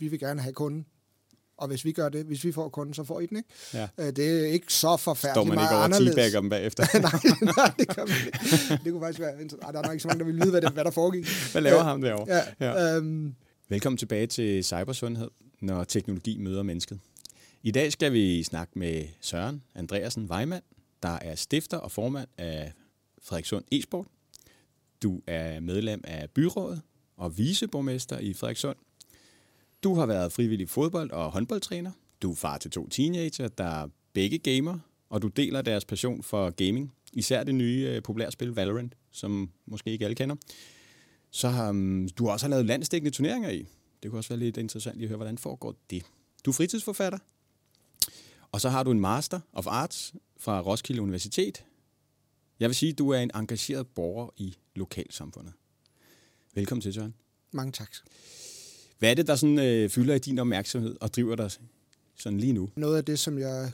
vi vil gerne have kunden. Og hvis vi gør det, hvis vi får kunden, så får I den, ikke? Ja. Øh, Det er ikke så forfærdeligt Står man ikke over anderledes. bagefter? nej, nej, det gør man ikke. Det kunne faktisk være... inter- Ej, der er nok ikke så mange, der vil vide, hvad, det, hvad der foregik. Hvad laver Ja. ham derovre? Ja, ja. Øhm, Velkommen tilbage til Cybersundhed, når teknologi møder mennesket. I dag skal vi snakke med Søren Andreasen Weimann, der er stifter og formand af Frederikssund e-sport. Du er medlem af byrådet og viceborgmester i Frederikssund. Du har været frivillig fodbold- og håndboldtræner. Du er far til to teenager, der er begge gamer, og du deler deres passion for gaming. Især det nye øh, populære spil Valorant, som måske ikke alle kender. Så øhm, har um, du også har lavet landsdækkende turneringer i. Det kunne også være lidt interessant lige at høre, hvordan foregår det. Du er fritidsforfatter, og så har du en Master of Arts fra Roskilde Universitet. Jeg vil sige, at du er en engageret borger i lokalsamfundet. Velkommen til, Søren. mange tak. Hvad er det, der sådan, øh, fylder i din opmærksomhed og driver dig sådan lige nu? Noget af det, som jeg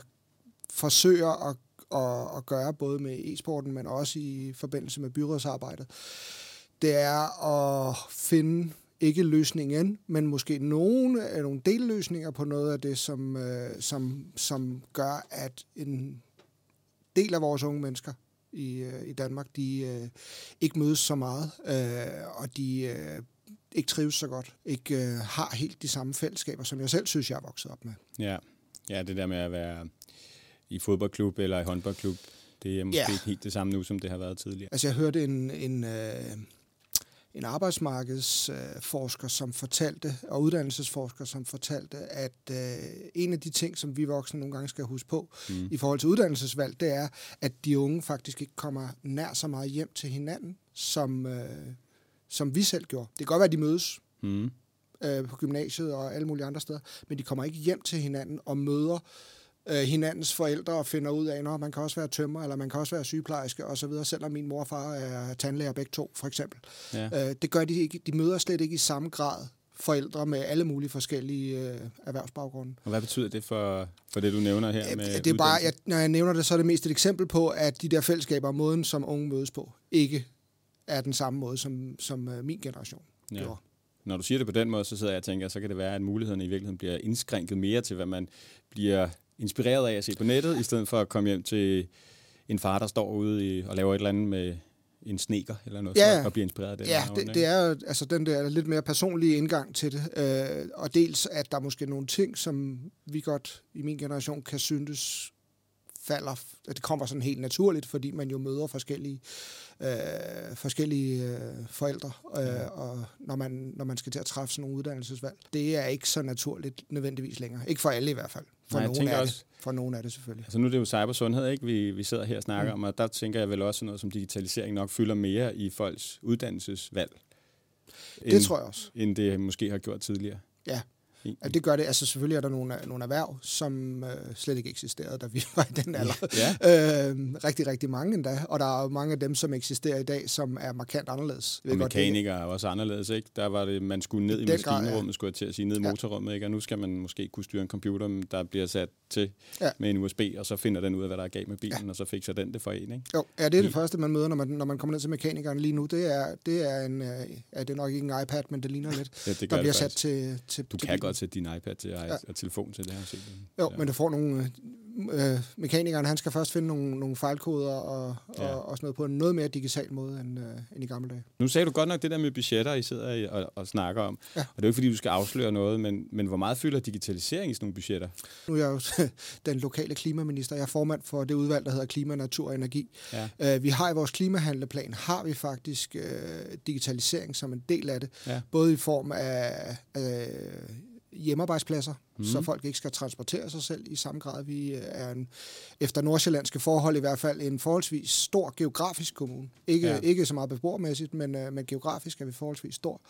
forsøger at, at, at gøre, både med e-sporten, men også i forbindelse med byrådsarbejdet, det er at finde ikke løsningen, men måske nogle, øh, nogle delløsninger på noget af det, som, øh, som, som gør, at en del af vores unge mennesker i, øh, i Danmark, de øh, ikke mødes så meget, øh, og de øh, ikke trives så godt, ikke øh, har helt de samme fællesskaber, som jeg selv synes, jeg er vokset op med. Ja, ja det der med at være i fodboldklub eller i håndboldklub, det er måske Ja. ikke helt det samme nu, som det har været tidligere. Altså jeg hørte en, en, øh, en arbejdsmarkedsforsker, som fortalte, og uddannelsesforsker, som fortalte, at øh, en af de ting, som vi voksne nogle gange skal huske på mm. i forhold til uddannelsesvalg, det er, at de unge faktisk ikke kommer nær så meget hjem til hinanden, som, øh, som vi selv gjorde. Det kan godt være, at de mødes Mm. øh, på gymnasiet og alle mulige andre steder, men de kommer ikke hjem til hinanden og møder øh, hinandens forældre og finder ud af, at man kan også være tømmer, eller man kan også være sygeplejerske osv., selvom min mor og far er tandlæger begge to, for eksempel. Ja. Øh, det gør de ikke. De møder slet ikke i samme grad forældre med alle mulige forskellige øh, erhvervsbaggrunde. Og hvad betyder det for, for det, du nævner her med Øh, det er bare, jeg, når jeg nævner det, så er det mest et eksempel på, at de der fællesskaber, måden som unge mødes på, ikke er den samme måde, som, som øh, min generation Ja. gjorde. Når du siger det på den måde, så sidder jeg og tænker, så kan det være, at mulighederne i virkeligheden bliver indskrænket mere til, hvad man bliver inspireret af at se på nettet, i stedet for at komme hjem til en far, der står ude i, og laver et eller andet med en sneker eller noget, Ja, for at blive inspireret af det. Ja, det, det er jo altså den der lidt mere personlige indgang til det. Øh, og dels, at der er måske nogle ting, som vi godt i min generation kan synes falder, det kommer sådan helt naturligt, fordi man jo møder forskellige, øh, forskellige øh, forældre, øh, Ja. og når man, når man skal til at træffe sådan nogle uddannelsesvalg. Det er ikke så naturligt nødvendigvis længere. Ikke for alle i hvert fald. For, Nej, nogen, er også- det. for nogen er det selvfølgelig. Altså nu er det jo cybersundhed, ikke? Vi, vi sidder her og snakker mm. om, og der tænker jeg vel også noget som digitalisering nok fylder mere i folks uddannelsesvalg. Det tror jeg også. End det måske har gjort tidligere. Ja. Ja, det gør det. Altså selvfølgelig er der nogle, nogle erhverv, som øh, slet ikke eksisterede, da vi var i den alder. Ja. Øh, rigtig, rigtig mange endda. Og der er mange af dem, som eksisterer i dag, som er markant anderledes. Og mekanikere er også anderledes, ikke? Der var det, man skulle ned i, maskinrummet, skulle jeg til at sige, ned i Ja. motorrummet, ikke? Og nu skal man måske kunne styre en computer, der bliver sat til Ja. ja. med en USB, og så finder den ud af, hvad der er galt med bilen, ja. og så fikser den det for en, ikke? Jo, ja, det er det I- første, man møder, når man, når man kommer ned til mekanikeren lige nu. Det er, det er en, øh, ja, det er nok ikke en iPad, men det ligner lidt. Ja, det der bliver det sat til, til Du til kan bilen. godt sætte din iPad til og, Ja. og telefon til det her. set. Jo, Ja. men du får nogle... Øh, mekanikeren, han skal først finde nogle, nogle fejlkoder og, Ja. og, og sådan noget på en noget mere digital måde end, øh, end i gamle dage. Nu sagde du godt nok det der med budgetter, I sidder i og, og snakker om. Ja. Og det er jo ikke, fordi du skal afsløre noget, men, men hvor meget fylder digitalisering i sådan nogle budgetter? Nu er jeg jo den lokale klimaminister. Jeg er formand for det udvalg, der hedder Klima, Natur og Energi. Ja. Øh, vi har i vores klimahandleplan, har vi faktisk øh, digitalisering som en del af det. Ja. Både i form af øh, hjemmearbejdspladser, mm. så Mhm. folk ikke skal transportere sig selv i samme grad. Vi øh, er en, efter nordsjællandske forhold i hvert fald en forholdsvis stor geografisk kommune. Ikke, Ja. ikke så meget beboermæssigt, men, øh, men geografisk er vi forholdsvis stor.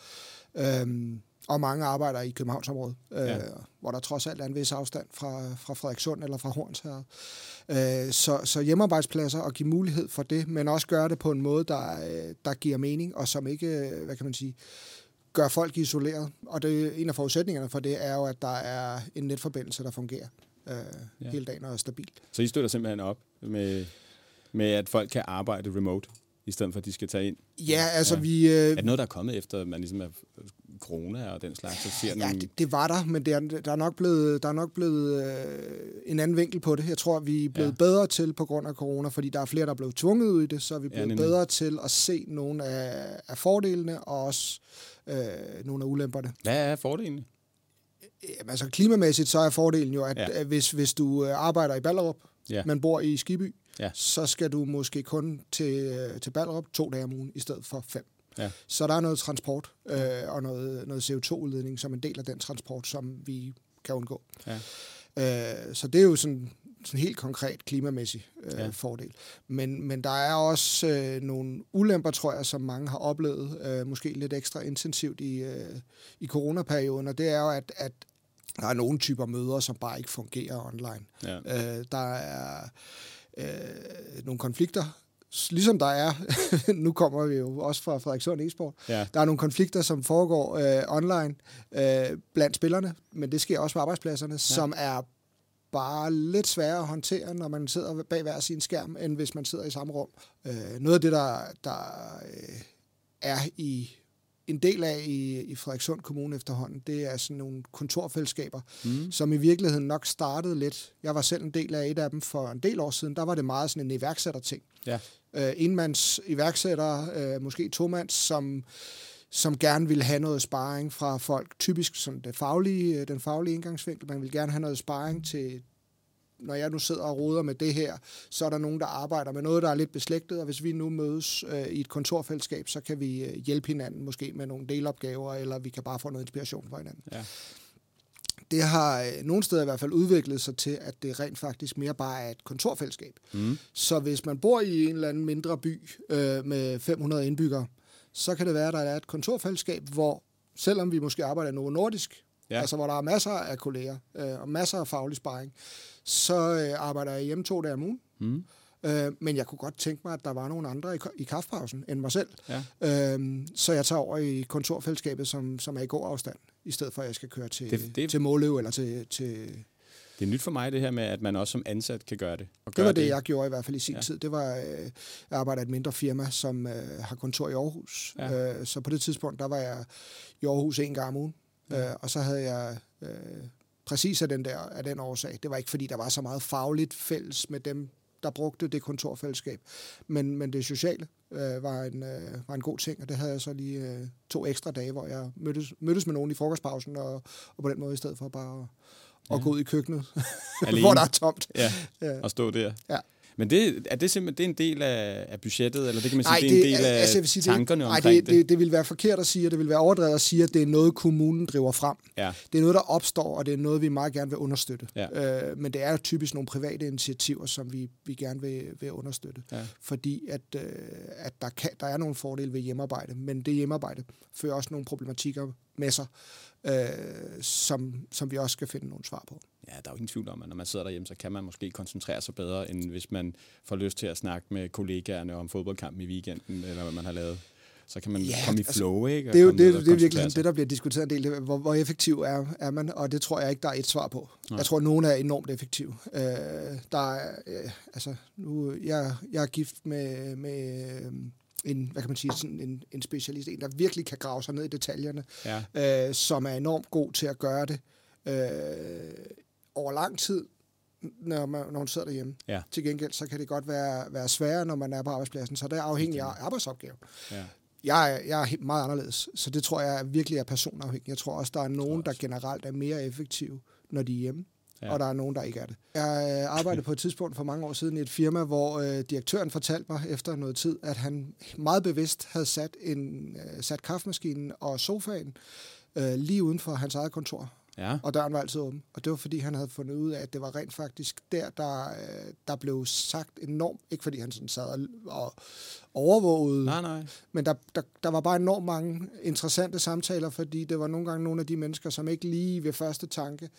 Øhm, og mange arbejder i Københavnsområdet, øh, Ja. hvor der trods alt er en vis afstand fra, fra Frederikssund eller fra Hornsherred. Øh, så, så hjemmearbejdspladser og give mulighed for det, men også gøre det på en måde, der, øh, der giver mening, og som ikke, øh, hvad kan man sige, gør folk isoleret. Og det, en af forudsætningerne for det er jo, at der er en netforbindelse, der fungerer øh, Ja. hele dagen og er stabil. Så I støtter simpelthen op med, med, at folk kan arbejde remote, i stedet for at de skal tage ind? Ja, altså Ja. vi... Er Øh, det noget, der er kommet efter, at man ligesom er corona og den slags, så ser Ja, nogle... det, det var der, men det er, der er nok blevet, der er nok blevet øh, en anden vinkel på det. Jeg tror, vi er blevet Ja. bedre til på grund af corona, fordi der er flere, der er blevet tvunget ud i det, så er vi blevet nemlig. ja, bedre til at se nogle af, af fordelene og også øh, nogle af ulemperne. Hvad er fordelene? Jamen, altså klimamæssigt, så er fordelen jo, at Ja. hvis, hvis du øh, arbejder i Ballerup, Ja. ja. men bor i Skiby, Ja. så skal du måske kun til, øh, til Ballerup to dage om ugen, i stedet for fem. Ja. Så der er noget transport øh, og noget, noget CO2-udledning som en del af den transport, som vi kan undgå. Ja. Øh, så det er jo sådan, sådan helt konkret klimamæssig øh, Ja. fordel. Men, men der er også øh, nogle ulemper, tror jeg, som mange har oplevet, øh, måske lidt ekstra intensivt i, øh, i coronaperioden, og det er jo, at, at der er nogle typer møder, som bare ikke fungerer online. Ja. Øh, der er øh, nogle konflikter, ligesom der er, nu kommer vi jo også fra Frederikssund e-sport, Ja. der er nogle konflikter, som foregår øh, online øh, blandt spillerne, men det sker også på arbejdspladserne, ja. som er bare lidt sværere at håndtere, når man sidder bag hver sin skærm, end hvis man sidder i samme rum. Øh, noget af det, der, der øh, er i en del af i, i Frederikssund Kommune efterhånden, det er sådan nogle kontorfællesskaber, mm. som i virkeligheden nok startede lidt. Jeg var selv en del af et af dem for en del år siden. Der var det meget sådan en iværksætterting. Ja. Øh, enmands iværksættere, øh, måske tomands, som som gerne vil have noget sparring fra folk. Typisk sådan det faglige, øh, den faglige indgangsvinkel. Man vil gerne have noget sparring til, når jeg nu sidder og roder med det her, så er der nogen, der arbejder med noget, der er lidt beslægtet, og hvis vi nu mødes øh, i et kontorfællesskab, så kan vi øh, hjælpe hinanden måske med nogle delopgaver, eller vi kan bare få noget inspiration fra hinanden. Ja. Det har øh, nogle steder i hvert fald udviklet sig til, at det rent faktisk mere bare er et kontorfællesskab. Mm. Så hvis man bor i en eller anden mindre by øh, med 500 indbyggere, så kan det være, at der er et kontorfællesskab, hvor selvom vi måske arbejder noget nordisk, Ja. altså hvor der er masser af kolleger øh, og masser af faglig sparring, så øh, arbejder jeg hjemme to dage om ugen. Mm. Øh, men jeg kunne godt tænke mig, at der var nogle andre i, i kaffepausen end mig selv. Ja. Øh, så jeg tager over i kontorfællesskabet, som, som er i god afstand, i stedet for at jeg skal køre til, det- det, til Måløv eller til, til... Det er nyt for mig, det her med, at man også som ansat kan gøre det. Og Det gøre var det, jeg gjorde i hvert fald i sin Ja. tid. Det var, øh, jeg arbejder i et mindre firma, som øh, har kontor i Aarhus. Ja. Øh, så på det tidspunkt, der var jeg i Aarhus en gang om ugen. Ja. Øh, og så havde jeg øh, præcis af den, der, af den årsag. Det var ikke, fordi der var så meget fagligt fælles med dem, der brugte det kontorfællesskab. Men, men det sociale øh, var, en, øh, var en god ting, og det havde jeg så lige øh, to ekstra dage, hvor jeg mødtes, mødtes med nogen i frokostpausen, og, og på den måde i stedet for bare at, Ja. at gå ud i køkkenet, hvor der er tomt. Ja, Ja. og stå der. Ja. Men det, er det simpelthen det er en del af, af budgettet, eller det kan man sige, Nej, det er en del af altså, sige, tankerne det, nej, omkring det, det, det vil være forkert at sige, og det vil være overdrevet at sige, at det er noget, kommunen driver frem. Ja, Det er noget, der opstår, og det er noget, vi meget gerne vil understøtte. Ja. Øh, men det er typisk nogle private initiativer, som vi, vi gerne vil, vil understøtte. ja. Fordi at, øh, at der, kan, der er nogle fordele ved hjemmearbejde, men det hjemmearbejde fører også nogle problematikker med sig, øh, som, som vi også skal finde nogle svar på. Ja, der er jo ingen tvivl om, at når man sidder derhjemme, så kan man måske koncentrere sig bedre, end hvis man får lyst til at snakke med kollegaerne om fodboldkampen i weekenden, eller hvad man har lavet. Så kan man Ja, komme i altså, flow, ikke? Og Det er jo det, det, er virkelig det, der bliver diskuteret en del. Hvor, hvor effektiv er, er man? Og det tror jeg ikke, der er et svar på. Nej. Jeg tror, at nogen er enormt effektive. Øh, der er, øh, altså, nu, jeg, jeg er gift med, med øh, en, hvad kan man sige, sådan en, en specialist, en, der virkelig kan grave sig ned i detaljerne, Ja, øh, som er enormt god til at gøre det øh, over lang tid, når, man, når man sidder derhjemme. Ja. Til gengæld, så kan det godt være, være sværere, når man er på arbejdspladsen, så det er afhængigt af arbejdsopgaven. ja. Jeg er, jeg er meget anderledes, så det tror jeg virkelig er personafhængigt. Jeg tror også, der er nogen, der generelt er mere effektive, når de er hjemme, Ja. og der er nogen, der ikke er det. Jeg øh, arbejdede på et tidspunkt for mange år siden i et firma, hvor øh, direktøren fortalte mig efter noget tid, at han meget bevidst havde sat, en, øh, sat kaffemaskinen og sofaen øh, lige uden for hans eget kontor, ja. og døren var altid åben. Og det var, fordi han havde fundet ud af, at det var rent faktisk der, der, øh, der blev sagt enormt, ikke fordi han sådan sad og, og overvågede Nej, nej. men der, der, der var bare enormt mange interessante samtaler, fordi det var nogle gange nogle af de mennesker, som ikke lige ved første tanke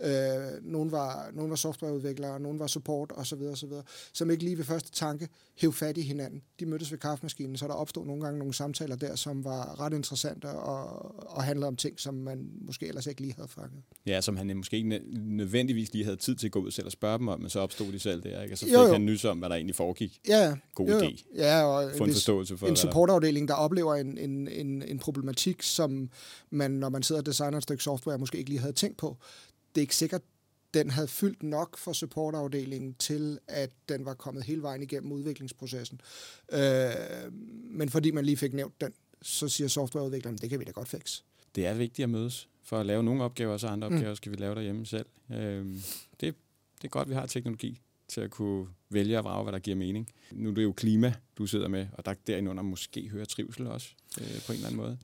Øh, nogle, var, nogle var softwareudviklere, nogle var support osv., osv., som ikke lige ved første tanke hæv fat i hinanden. De mødtes ved kaffemaskinen, så der opstod nogle gange nogle samtaler der, som var ret interessante og, og handlede om ting, som man måske ellers ikke lige havde fanget. Ja, som han måske ikke nødvendigvis lige havde tid til at gå ud selv og spørge dem om, men så opstod de selv der, ikke? og så fik jo, jo. han nys om, hvad der egentlig foregik. Ja, God jo, idé. Ja, og Få en forståelse for, en supportafdeling, der oplever en, en, en, en problematik, som man, når man sidder og designer et stykke software, måske ikke lige havde tænkt på. Det er ikke sikkert, den havde fyldt nok for supportafdelingen til, at den var kommet hele vejen igennem udviklingsprocessen. Øh, men fordi man lige fik nævnt den, så siger softwareudvikleren, det kan vi da godt fikse. Det er vigtigt at mødes for at lave nogle opgaver, og så andre mm. opgaver skal vi lave derhjemme selv. Øh, det, det er godt, at vi har teknologi til at kunne vælge og vrage, hvad der giver mening. Nu er det jo klima, du sidder med, og der derinde måske hører trivsel også øh, på en eller anden måde.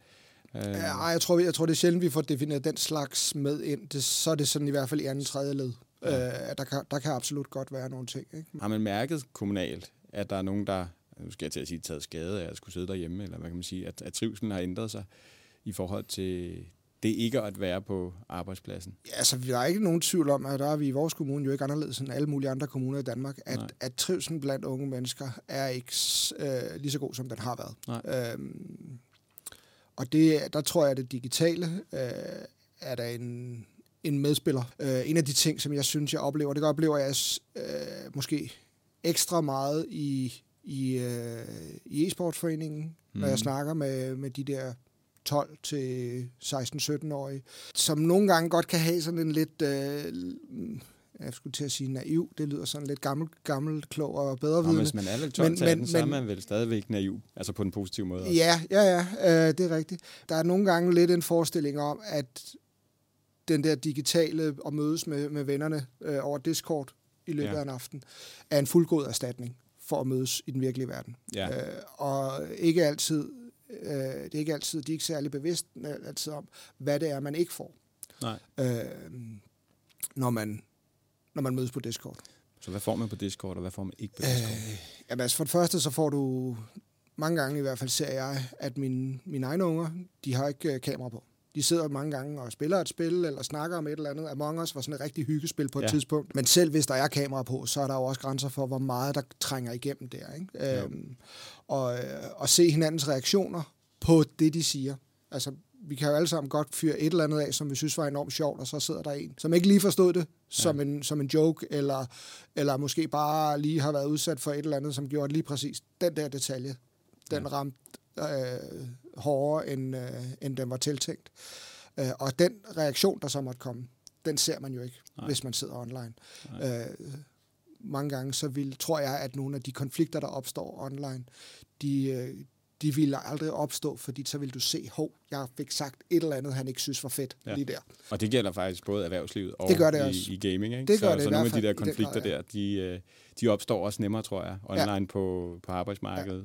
Øh. Ja, jeg tror, jeg tror, det er sjældent, vi får defineret den slags med ind. Det, så er det sådan i hvert fald i anden tredje led. Ja. Øh, der, kan, der kan absolut godt være nogle ting. Ikke? Har man mærket kommunalt, at der er nogen, der, nu skal jeg til at sige, taget skade af at skulle sidde derhjemme, eller hvad kan man sige, at, at trivselen har ændret sig i forhold til det ikke at være på arbejdspladsen? Ja, altså, der er ikke nogen tvivl om, at der er vi i vores kommune jo ikke anderledes end alle mulige andre kommuner i Danmark, at, at trivselen blandt unge mennesker er ikke øh, lige så god, som den har været. Nej. Øhm, og det, der tror jeg, at det digitale øh, er der en, en medspiller. Øh, en af de ting, som jeg synes, jeg oplever, det oplever jeg øh, måske ekstra meget i, i, øh, i e-sportforeningen, mm. når jeg mm. snakker med, med de der 12 til 16-17-årige, som nogle gange godt kan have sådan en lidt øh, jeg skulle til at sige naiv, det lyder sådan lidt gammel, gammel klog og bedre vidende. hvis man er vel 12 men, men, så er man vel stadigvæk naiv, altså på en positiv måde også. Ja, ja, ja, øh, det er rigtigt. Der er nogle gange lidt en forestilling om, at den der digitale og mødes med, med vennerne øh, over Discord i løbet ja. af en aften, er en fuldgod erstatning for at mødes i den virkelige verden. Ja. Øh, og ikke altid, øh, det er ikke altid, de er ikke særlig bevidst altid om, hvad det er, man ikke får. Nej. Øh, når man når man mødes på Discord. Så hvad får man på Discord, og hvad får man ikke på Discord? Øh, jamen altså for det første, så får du mange gange i hvert fald ser jeg, at mine, mine egne unger, de har ikke uh, kamera på. De sidder mange gange og spiller et spil, eller snakker om et eller andet. Among Us var sådan et rigtig hyggespil på et ja. tidspunkt. Men selv hvis der er kamera på, så er der jo også grænser for, hvor meget der trænger igennem der. Ikke? Øhm, og, øh, og se hinandens reaktioner på det, de siger. Altså, vi kan jo alle sammen godt fyre et eller andet af, som vi synes var enormt sjovt, og så sidder der en, som ikke lige forstod det som, ja. en, som en joke, eller, eller måske bare lige har været udsat for et eller andet, som gjorde lige præcis den der detalje. Den ja. ramte øh, hårdere, end, øh, end den var tiltænkt. Øh, og den reaktion, der så måtte komme, den ser man jo ikke, Nej. hvis man sidder online. Øh, mange gange så vil, tror jeg, at nogle af de konflikter, der opstår online, de, øh, de ville aldrig opstå, fordi så vil du se, hov, jeg fik sagt et eller andet, han ikke synes var fedt ja. lige der. Og det gælder faktisk både erhvervslivet og det gør det i, også. i gaming. Ikke? Det gør så, det så nogle af de der konflikter grad, ja. der, de, øh, de opstår også nemmere, tror jeg, online ja. på, på arbejdsmarkedet. Ja.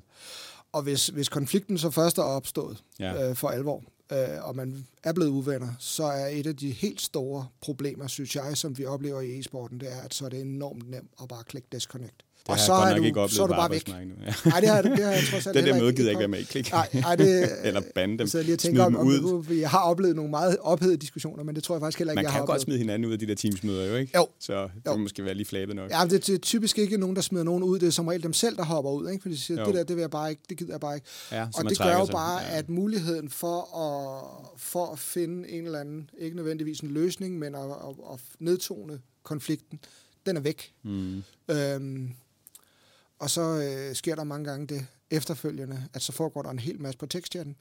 Og hvis, hvis konflikten så først er opstået ja. øh, for alvor, øh, og man er blevet uvenner, så er et af de helt store problemer, synes jeg, som vi oplever i e-sporten, det er, at så er det enormt nemt at bare klikke disconnect. Det og så jeg nok ikke oplevet så er du bare væk. Ja. Nej, det har, det har jeg trods alt Den der møde gider ikke være med i klik. Nej, nej, det, Eller bande dem. Så lige at tænke om, om, ud. jeg har oplevet nogle meget ophedede diskussioner, men det tror jeg faktisk heller ikke, Man jeg har Man kan godt smide hinanden ud af de der teamsmøder, jo ikke? Jo. Så det jo. måske være lige flabet nok. Ja, det, det er typisk ikke nogen, der smider nogen ud. Det er som regel dem selv, der hopper ud, ikke? Fordi de siger, jo. det der, det vil jeg bare ikke, det gider jeg bare ikke. Ja, og det gør jo bare, ja. at muligheden for at, for at finde en eller anden, ikke nødvendigvis en løsning, men at, at, at nedtone konflikten, den er væk. Mm. Øhm, og så øh, sker der mange gange det efterfølgende, at så foregår der en hel masse på tekstchatten,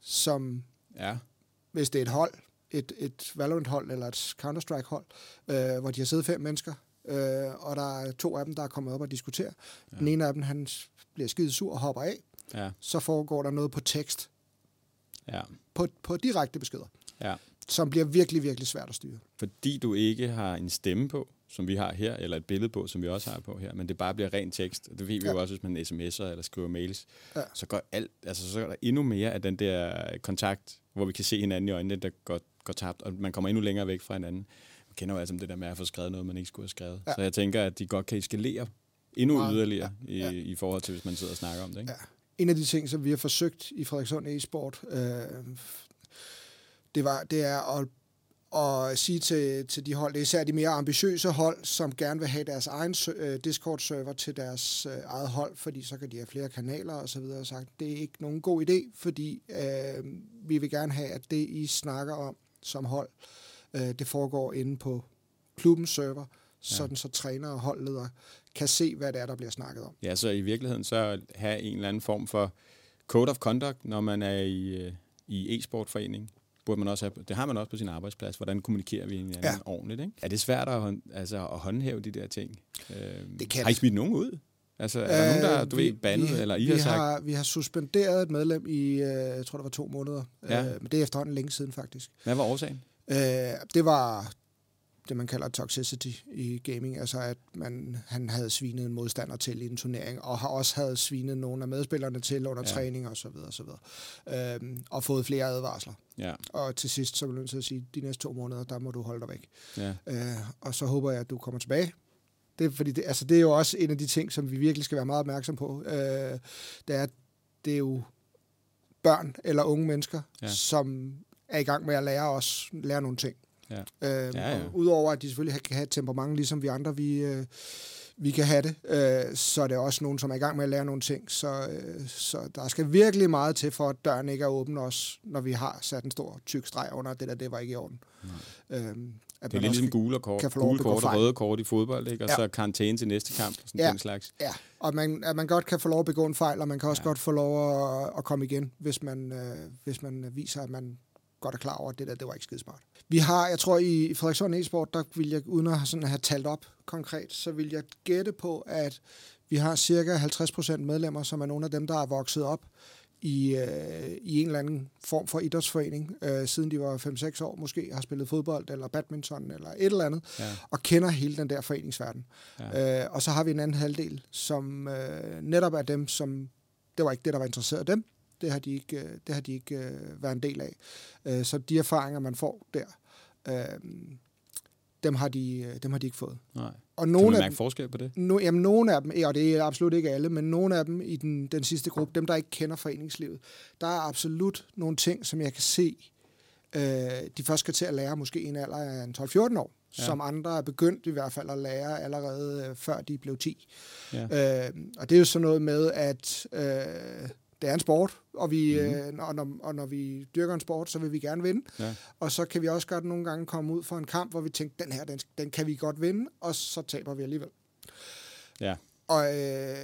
som ja. hvis det er et hold, et, et Valorant-hold eller et Counter-Strike-hold, øh, hvor de har siddet fem mennesker, øh, og der er to af dem, der er kommet op og diskuterer. Ja. Den ene af dem, han bliver skide sur og hopper af. Ja. Så foregår der noget på tekst. Ja. På, på direkte beskeder. Ja. Som bliver virkelig, virkelig svært at styre. Fordi du ikke har en stemme på, som vi har her, eller et billede på, som vi også har på her, men det bare bliver ren tekst. Det ved vi ja. jo også, hvis man sms'er eller skriver mails. Ja. Så går alt, altså så er der endnu mere af den der kontakt, hvor vi kan se hinanden i øjnene, der går, går tabt, og man kommer endnu længere væk fra hinanden. Man kender jo altså det der med at få skrevet noget, man ikke skulle have skrevet. Ja. Så jeg tænker, at de godt kan eskalere endnu ja. yderligere ja. I, ja. i forhold til, hvis man sidder og snakker om det. Ikke? Ja. En af de ting, som vi har forsøgt i Frederikssund e-sport, øh, det, var, det er at og sige til, til de hold, det især de mere ambitiøse hold, som gerne vil have deres egen øh, Discord-server til deres øh, eget hold, fordi så kan de have flere kanaler og så videre, og sagt, det er ikke nogen god idé, fordi øh, vi vil gerne have, at det, I snakker om som hold, øh, det foregår inde på klubbens server, sådan så trænere og holdledere kan se, hvad det er, der bliver snakket om. Ja, så i virkeligheden så have en eller anden form for code of conduct, når man er i, øh, i e-sportforening. Burde man også have, det har man også på sin arbejdsplads. Hvordan kommunikerer vi hinanden ja. ordentligt? Ikke? Er det svært at, hånd, altså, at håndhæve de der ting? Øh, Det kan har I smidt nogen ud? Altså, er der nogen, der du ved, bandet, vi, eller I vi har sagt? Har, vi har suspenderet et medlem i, øh, jeg tror det var to måneder, Ja. øh, men det er efterhånden længe siden faktisk. Hvad var årsagen? Øh, det var det, man kalder toxicity i gaming, altså at man, han havde svinet en modstander til i en turnering, og har også havde svinet nogle af medspillerne til under Ja. træning og så videre, og så videre. Øhm, og fået flere advarsler. Ja, Og til sidst, så vil jeg nødt til at sige, de næste to måneder, der må du holde dig væk. ja. Øh, og så håber jeg, at du kommer tilbage. Det, fordi det, altså, det er jo også en af de ting, som vi virkelig skal være meget opmærksom på. Øh, det, er, det er jo børn eller unge mennesker, ja. som er i gang med at lære os lære nogle ting. Ja. Øh, Ja, ja. Udover at de selvfølgelig kan have et temperament, ligesom vi andre, vi, øh, vi kan have det, øh, så er det også nogen, som er i gang med at lære nogle ting. Så, øh, så der skal virkelig meget til, for at døren ikke er åben også, når vi har sat en stor tyk streg under, det der, det var ikke i orden. Øh, at Det er lidt ligesom gule, kort, gule kort og røde kort i fodbold, ikke? og Ja. så karantæne til næste kamp, og sådan Ja. den slags. Ja, og man, at man godt kan få lov at begå en fejl, og man kan også ja. godt få lov at, at komme igen, hvis man, øh, hvis man viser, at man godt er klar over, at det der, det var ikke skide smart. Vi har, jeg tror i Frederikshund e-sport, der vil jeg, uden at have, sådan have talt op konkret, så vil jeg gætte på, at vi har cirka 50% medlemmer, som er nogle af dem, der er vokset op i, øh, i en eller anden form for idrætsforening, øh, siden de var 5-6 år måske, har spillet fodbold eller badminton eller et eller andet, Ja. og kender hele den der foreningsverden. Ja. Øh, og så har vi en anden halvdel, som øh, netop er dem, som det var ikke det, der var interesseret dem. Det har de ikke, øh, det har de ikke øh, været en del af. Øh, så de erfaringer, man får der, øh, dem, har de, øh, dem har de ikke fået. Nej. Og Kan nogle man af mærke dem, forskel på det? no, jamen, nogle af dem, og det er absolut ikke alle, men nogle af dem i den, den sidste gruppe, dem der ikke kender foreningslivet, der er absolut nogle ting, som jeg kan se, øh, de først skal til at lære måske en alder af en 12-14 år, ja. som andre er begyndt i hvert fald at lære allerede øh, før de blev 10. Ja. Øh, og det er jo sådan noget med, at øh, det er en sport, og, vi, mm. øh, og, når, og når vi dyrker en sport, så vil vi gerne vinde. Ja. Og så kan vi også godt nogle gange komme ud for en kamp, hvor vi tænker, den her, den, den kan vi godt vinde, og så taber vi alligevel. Ja. Og øh,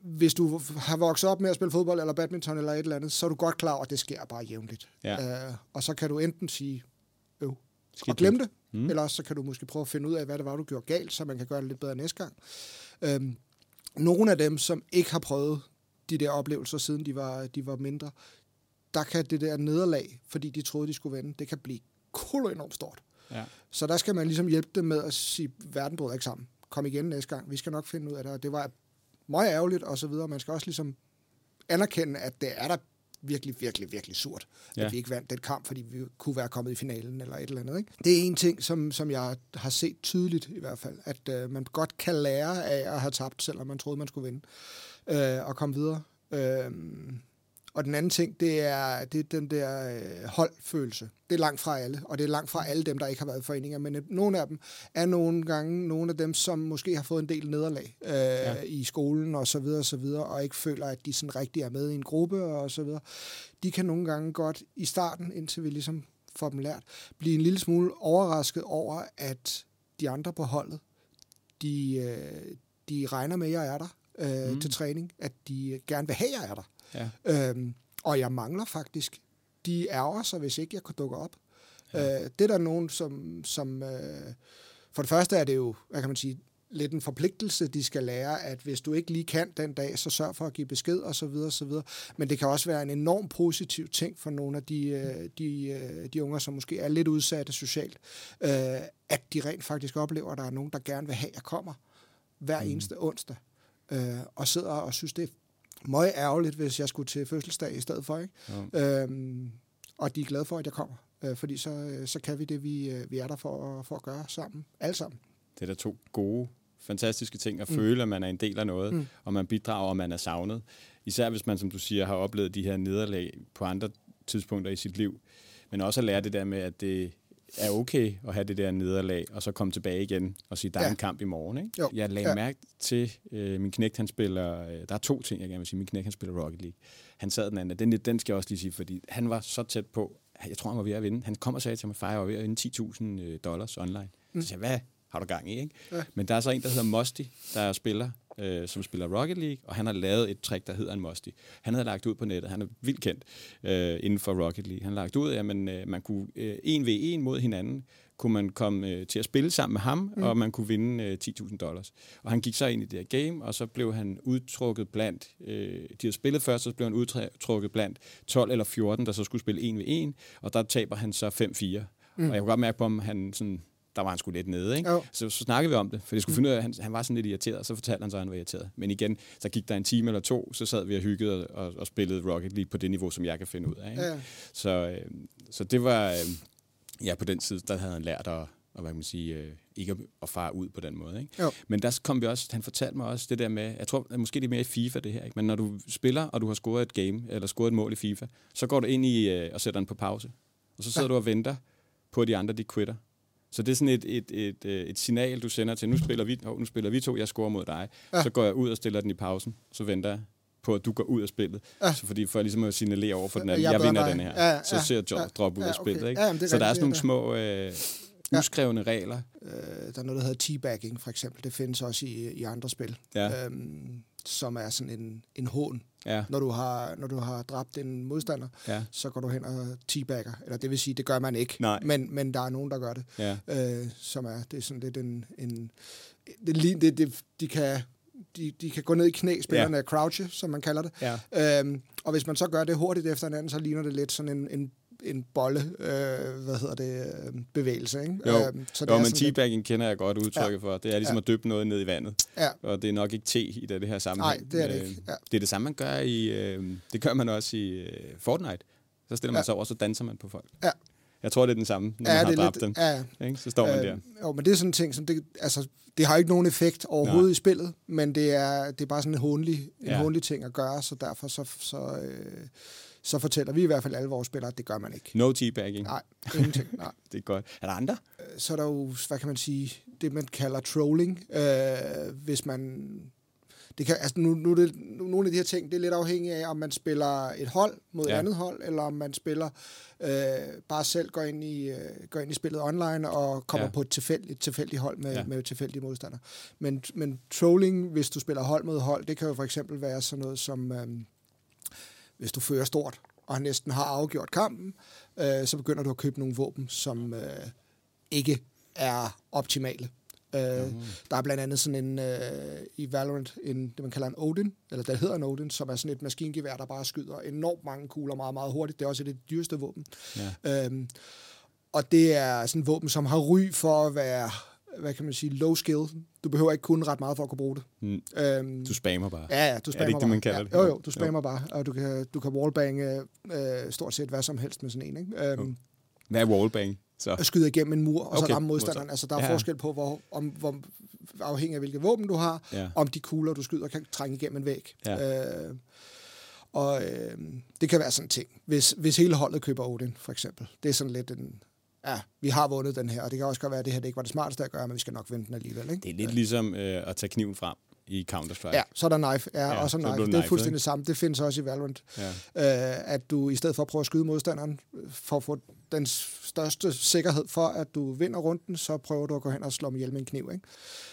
hvis du har vokset op med at spille fodbold eller badminton eller et eller andet, så er du godt klar over, at det sker bare jævnligt. Ja. Øh, og så kan du enten sige, øv, Skidt og glemme det, mm. eller også så kan du måske prøve at finde ud af, hvad det var, du gjorde galt, så man kan gøre det lidt bedre næste gang. Øhm, nogle af dem, som ikke har prøvet de der oplevelser, siden de var, de var mindre, der kan det der nederlag, fordi de troede, de skulle vinde, det kan blive kolo enormt stort. Ja. Så der skal man ligesom hjælpe dem med at sige, verden bryder ikke sammen. Kom igen næste gang. Vi skal nok finde ud af det. Og det var meget ærgerligt og så videre. Man skal også ligesom anerkende, at det er der virkelig, virkelig, virkelig surt, Ja. at vi ikke vandt den kamp, fordi vi kunne være kommet i finalen eller et eller andet. Ikke? Det er en ting, som, som jeg har set tydeligt i hvert fald, at øh, man godt kan lære af at have tabt, selvom man troede, man skulle vinde, øh, og komme videre. Øh, og den anden ting, det er, det er den der øh, holdfølelse. Det er langt fra alle, og det er langt fra alle dem, der ikke har været i foreninger, men øh, nogle af dem er nogle gange nogle af dem, som måske har fået en del nederlag øh, Ja. i skolen og så videre og så videre, og ikke føler, at de sådan rigtig er med i en gruppe og så videre. De kan nogle gange godt i starten, indtil vi ligesom får dem lært, blive en lille smule overrasket over, at de andre på holdet, de, øh, de regner med, at jeg er der øh, mm. til træning, at de gerne vil have, at jeg er der. Ja. Øhm, og jeg mangler faktisk. De ærger sig, hvis ikke jeg kunne dukke op. Ja. Øh, det er der nogen, som... som øh, for det første er det jo, hvad kan man sige, lidt en forpligtelse, de skal lære, at hvis du ikke lige kan den dag, så sørg for at give besked og så videre, og så videre. Men det kan også være en enorm positiv ting for nogle af de, øh, de, øh, de unger, som måske er lidt udsatte socialt, øh, at de rent faktisk oplever, at der er nogen, der gerne vil have, at jeg kommer hver Mm. eneste onsdag, og sidder og synes, det er meget ærgerligt, hvis jeg skulle til fødselsdag i stedet for. Ikke? Ja. Øhm, og de er glade for, at jeg kommer. Øh, fordi så, øh, så kan vi det, vi, øh, vi er der for, at- for at gøre sammen. Alle sammen. Det er da to gode, fantastiske ting at Mm. føle, at man er en del af noget, Mm. og man bidrager, og man er savnet. Især hvis man, som du siger, har oplevet de her nederlag på andre tidspunkter i sit liv. Men også at lære det der med, at det er okay at have det der nederlag, og så komme tilbage igen og sige, der er Ja. en kamp i morgen. Ikke? Jo. Jeg lagde Ja. mærke til, øh, min knægt, han spiller, øh, der er to ting, jeg gerne vil sige. Min knægt, han spiller Rocket League. Han sad den anden, den, den skal jeg også lige sige, fordi han var så tæt på, jeg tror, han var ved at vinde. Han kom og sagde til mig, far, jeg var ved at vinde 10.000 øh, dollars online. Mm. Så sagde jeg, hvad har du gang i? Ikke? Ja. Men der er så en, der hedder Musty, der er spiller, øh, som spiller Rocket League, og han har lavet et trick, der hedder en Musty. Han havde lagt ud på nettet, han er vildt kendt øh, inden for Rocket League. Han har lagt ud, at man, øh, man kunne øh, 1v1 mod hinanden, kunne man komme øh, til at spille sammen med ham, mm. og man kunne vinde øh, 10.000 dollars. Og han gik så ind i det her game, og så blev han udtrukket blandt, øh, de havde spillet først, så blev han udtrukket blandt 12 eller 14, der så skulle spille 1 ved 1, og der taber han så 5-4. Mm. Og jeg kunne godt mærke på, om han sådan, der var han sgu lidt nede, ikke? Jo. Så, så snakkede vi om det, for jeg skulle finde ud af, at han, han var sådan lidt irriteret, og så fortalte han så, at han var irriteret. Men igen, så gik der en time eller to, så sad vi og hyggede og, og, og spillede Rocket League på det niveau, som jeg kan finde ud af. Ikke? Ja. Så, øh, så det var, øh, ja, på den tid, der havde han lært at, og hvad kan man sige, øh, ikke at, at fare ud på den måde. Ikke? Jo. Men der kom vi også, han fortalte mig også det der med, jeg tror at måske det er mere i FIFA det her, ikke? men når du spiller, og du har scoret et game, eller scoret et mål i FIFA, så går du ind i øh, og sætter den på pause. Og så sidder ja. du og venter på, at de andre de quitter. Så det er sådan et, et, et, et, et signal, du sender til, nu spiller vi, oh, nu spiller vi to, jeg scorer mod dig. Ja. Så går jeg ud og stiller den i pausen, så venter jeg på, at du går ud af spillet. Ja. Så fordi for ligesom at signalere over for den Jeg anden, jeg, bedre vinder end den dig. her. Ja, ja, så ser jeg ja. drop ud Ja, af spillet. okay. Ikke? Ja, så der er sådan nogle små øh, uskrevne regler. Øh, der er noget, der hedder teabagging, for eksempel. Det findes også i, i andre spil. Ja. Øhm, som er sådan en, en hån. Ja, Når du, har, når du har dræbt en modstander, ja, så går du hen og teabagger. Eller det vil sige, det gør man ikke. Nej. Men, men der er nogen, der gør det. ja. Øh, som er, det er sådan lidt en... en det, det, det, de kan... De, de kan gå ned i knæ, spillerne ja. crouche, som man kalder det. ja. Øhm, og hvis man så gør det hurtigt efter hinanden, så ligner det lidt sådan en, en, en bolle, øh, hvad hedder det, øh, bevægelse. Ikke? Jo. Øhm, så Jo, men sådan lidt- teabagging kender jeg godt udtrykket for. Det er ligesom Ja. at dyppe noget ned i vandet. Ja, Og det er nok ikke te i det, det her sammenhæng. Nej, det er det Øh, ikke. Ja. Det er det samme, man gør i... Øh, det gør man også i øh, Fortnite. Så stiller man Ja. sig over, så danser man på folk. Ja. Jeg tror, det er den samme, når ja, man har det er dræbt lidt, dem. Ja, Ikke? Så står man der. øh, jo, men det er sådan en ting, som det, altså, det har ikke nogen effekt overhovedet Nej. i spillet, men det er, det er bare sådan en hånlig, en Ja. hånlig ting at gøre, så derfor så, så, øh, så fortæller vi i hvert fald alle vores spillere, at det gør man ikke. No teabagging. Nej, ingenting. Nej. Det er godt. Er der andre? så er der jo, hvad kan man sige, det man kalder trolling, øh, hvis man... Det kan, altså nu, nu det, nu, nogle af de her ting, det er lidt afhængigt af, om man spiller et hold mod ja. et andet hold, eller om man spiller øh, bare selv går ind, i, øh, går ind i spillet online og kommer ja. På et tilfældigt, tilfældigt hold med. Ja. med tilfældige modstandere. Men, men trolling, hvis du spiller hold mod hold, det kan jo for eksempel være sådan noget som, øh, hvis du fører stort og næsten har afgjort kampen, øh, så begynder du at købe nogle våben, som øh, ikke er optimale. Øh, Der er blandt andet sådan en, øh, i Valorant, en, det man kalder en Odin, eller der hedder en Odin, som er sådan et maskingevær, der bare skyder enormt mange kugler meget, meget hurtigt. Det er også et af de dyreste våben. Ja. Øhm, og det er sådan et våben, som har ry for at være, hvad kan man sige, low skill. Du behøver ikke kunne ret meget for at kunne bruge det. Mm. Øhm, Du spammer bare. Ja, ja, du spammer ikke det, bare. man kalder ja. det? Jo, jo, du spammer jo. bare, og du kan, du kan wallbange øh, stort set hvad som helst med sådan en. Ikke? Øhm, Jo. Hvad er wallbang? Så. at skyde igennem en mur, og så Okay, ramme modstanderen. modstand. Altså, der er Ja. forskel på, hvor, om, hvor, afhængig af hvilket våben du har, Ja. om de kugler, du skyder, kan trænge igennem en væg. Ja. Øh, og øh, det kan være sådan en ting. Hvis, hvis hele holdet køber Odin, for eksempel. Det er sådan lidt en... Ja, vi har vundet den her, og det kan også godt være, at det her det ikke var det smarteste at gøre, men vi skal nok vinde den alligevel. Ikke? Det er lidt ligesom øh, at tage kniven frem i Counter-Strike. Ja, så er der knife. Ja, Ja, ja også så knife. Det er fuldstændig det samme. Det findes også i Valorant. Ja. Øh, at du i stedet for at prøve at skyde modstanderen, øh, for at få den største sikkerhed for, at du vinder runden, så prøver du at gå hen og slå dem ihjel med en kniv. Ikke?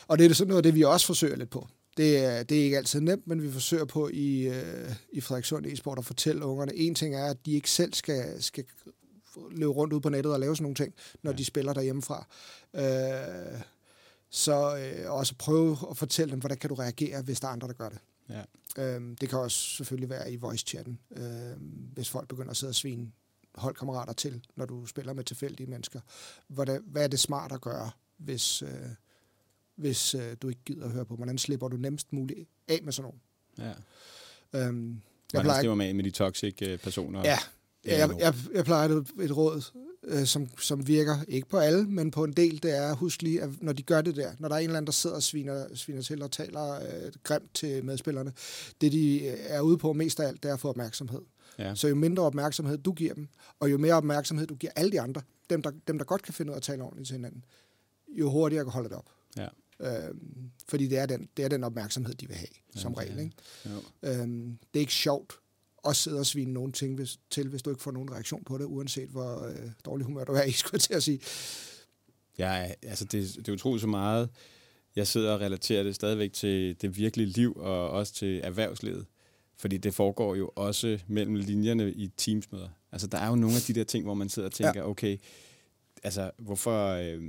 Og det er sådan noget af det, vi også forsøger lidt på. Det er, det er ikke altid nemt, men vi forsøger på i, øh, i Frederikssund e-sport at fortælle ungerne. En ting er, at de ikke selv skal, skal løbe rundt ud på nettet og lave sådan nogle ting, når ja. de spiller derhjemmefra. Øh, så øh, også prøve at fortælle dem, hvordan kan du reagere, hvis der er andre, der gør det. Ja. Øhm, det kan også selvfølgelig være i voice-chatten, øhm, hvis folk begynder at sidde og svine holdkammerater til, når du spiller med tilfældige mennesker. Hvordan, hvad er det smart at gøre, hvis, øh, hvis øh, du ikke gider at høre på? Hvordan slipper du nemmest muligt af med sådan nogen? ja. Øhm, jeg plejer, skriver af med de toxic øh, personer? ja, Ja, jeg, jeg, jeg plejer et, et råd, øh, som, som virker ikke på alle, men på en del, det er, husk lige, at når de gør det der, når der er en eller anden, der sidder og sviner, sviner til og taler øh, grimt til medspillerne, det de øh, er ude på mest af alt, det er at få opmærksomhed. Ja. Så jo mindre opmærksomhed du giver dem, og jo mere opmærksomhed du giver alle de andre, dem der, dem der godt kan finde ud af at tale ordentligt til hinanden, jo hurtigere holder det op. Ja. Øhm, fordi det er, den, det er den opmærksomhed, de vil have, ja, som regel. Ikke? Jo. Øhm, det er ikke sjovt at sidde og svine nogen ting hvis, til, hvis du ikke får nogen reaktion på det, uanset hvor øh, dårlig humør du er i, skulle til at sige. Ja, altså det, det er utroligt så meget. Jeg sidder og relaterer det stadigvæk til det virkelige liv og også til erhvervslivet. Fordi det foregår jo også mellem linjerne i teamsmøder. Altså der er jo nogle af de der ting, hvor man sidder og tænker, ja. okay, altså hvorfor, øh,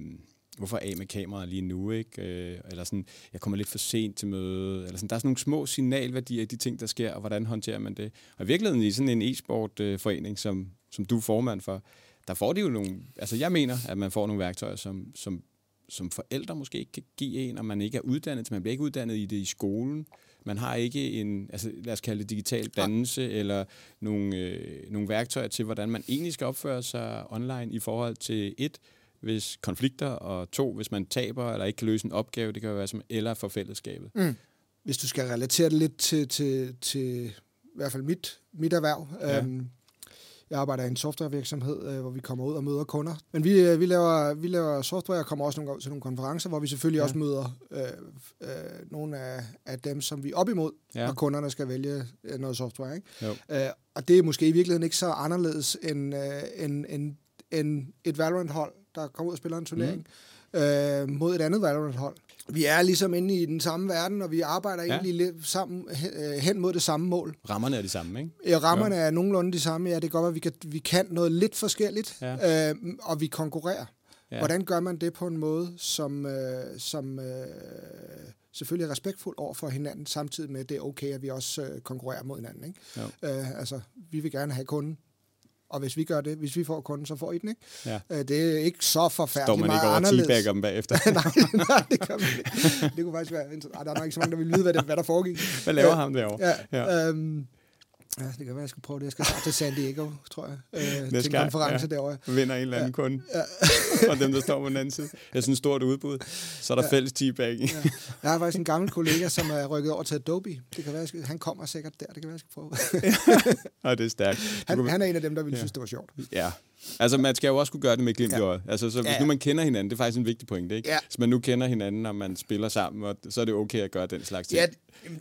hvorfor af med kameraet lige nu, ikke? Øh, eller sådan, jeg kommer lidt for sent til møde, eller sådan. Der er sådan nogle små signalværdier i de ting, der sker, og hvordan håndterer man det? Og i virkeligheden i sådan en e-sport-forening, som, som du er formand for, der får de jo nogle, altså jeg mener, at man får nogle værktøjer, som, som, som forældre måske ikke kan give en, og man ikke er uddannet, man bliver ikke uddannet i det i skolen. Man har ikke en, altså lad os kalde det digital dannelse, ja. eller nogle, øh, nogle værktøjer til, hvordan man egentlig skal opføre sig online i forhold til et, hvis konflikter, og to, hvis man taber eller ikke kan løse en opgave, det kan jo være som, eller for fællesskabet. Mm. Hvis du skal relatere det lidt til, til, til i hvert fald mit, mit erhverv, ja. øhm, jeg arbejder i en softwarevirksomhed, øh, hvor vi kommer ud og møder kunder. Men vi, øh, vi, laver, vi laver software og kommer også nogle, til nogle konferencer, hvor vi selvfølgelig ja. også møder øh, øh, nogle af, af dem, som vi er op imod, ja. og kunderne skal vælge øh, noget software. Ikke? Jo. Øh, og det er måske i virkeligheden ikke så anderledes end, øh, end, end, end et Valorant-hold, der kommer ud og spiller en turnering, mm. øh, mod et andet Valorant-hold vi er ligesom inde i den samme verden, og vi arbejder ja. egentlig lidt sammen, øh, hen mod det samme mål. Rammerne er de samme, ikke? Ja, rammerne ja. er nogenlunde de samme. Ja, det kan godt være, at vi kan, vi kan noget lidt forskelligt, ja. øh, og vi konkurrerer. Ja. Hvordan gør man det på en måde, som, øh, som øh, selvfølgelig er respektfuld over for hinanden, samtidig med, at det er okay, at vi også øh, konkurrerer mod hinanden. Ikke? Øh, altså, vi vil gerne have kunden og hvis vi gør det, hvis vi får kunden, så får I den, ikke? Ja. Øh, det er ikke så forfærdeligt Står man ikke over anderledes. dem bagefter? nej, nej, det gør man ikke. Det kunne faktisk være... Ej, der er nok ikke så mange, der vil vide, hvad, det, hvad der foregik. Hvad laver ja, ham derovre? Ja, ja. Øhm, Ja, det kan være, jeg skal prøve det. Jeg skal snart til San Diego, tror jeg, øh, Næste til en konference ja. derovre. Vinder en eller anden ja. kunde ja. fra dem, der står på den anden side. Sådan et stort udbud. Så er der ja. fælles teabag. Ja. Jeg har faktisk en gammel kollega, som er rykket over til Adobe. Det kan være, skal, han kommer sikkert der. Det kan være, jeg skal prøve. ja, det er stærkt. Han, han er en af dem, der ville ja. synes, det var sjovt. Ja, Altså, man skal jo også kunne gøre det med glimt ja. i Altså, så hvis ja. nu man kender hinanden, det er faktisk en vigtig pointe, ikke? Ja. Hvis man nu kender hinanden, og man spiller sammen, og, så er det okay at gøre den slags ting. Ja,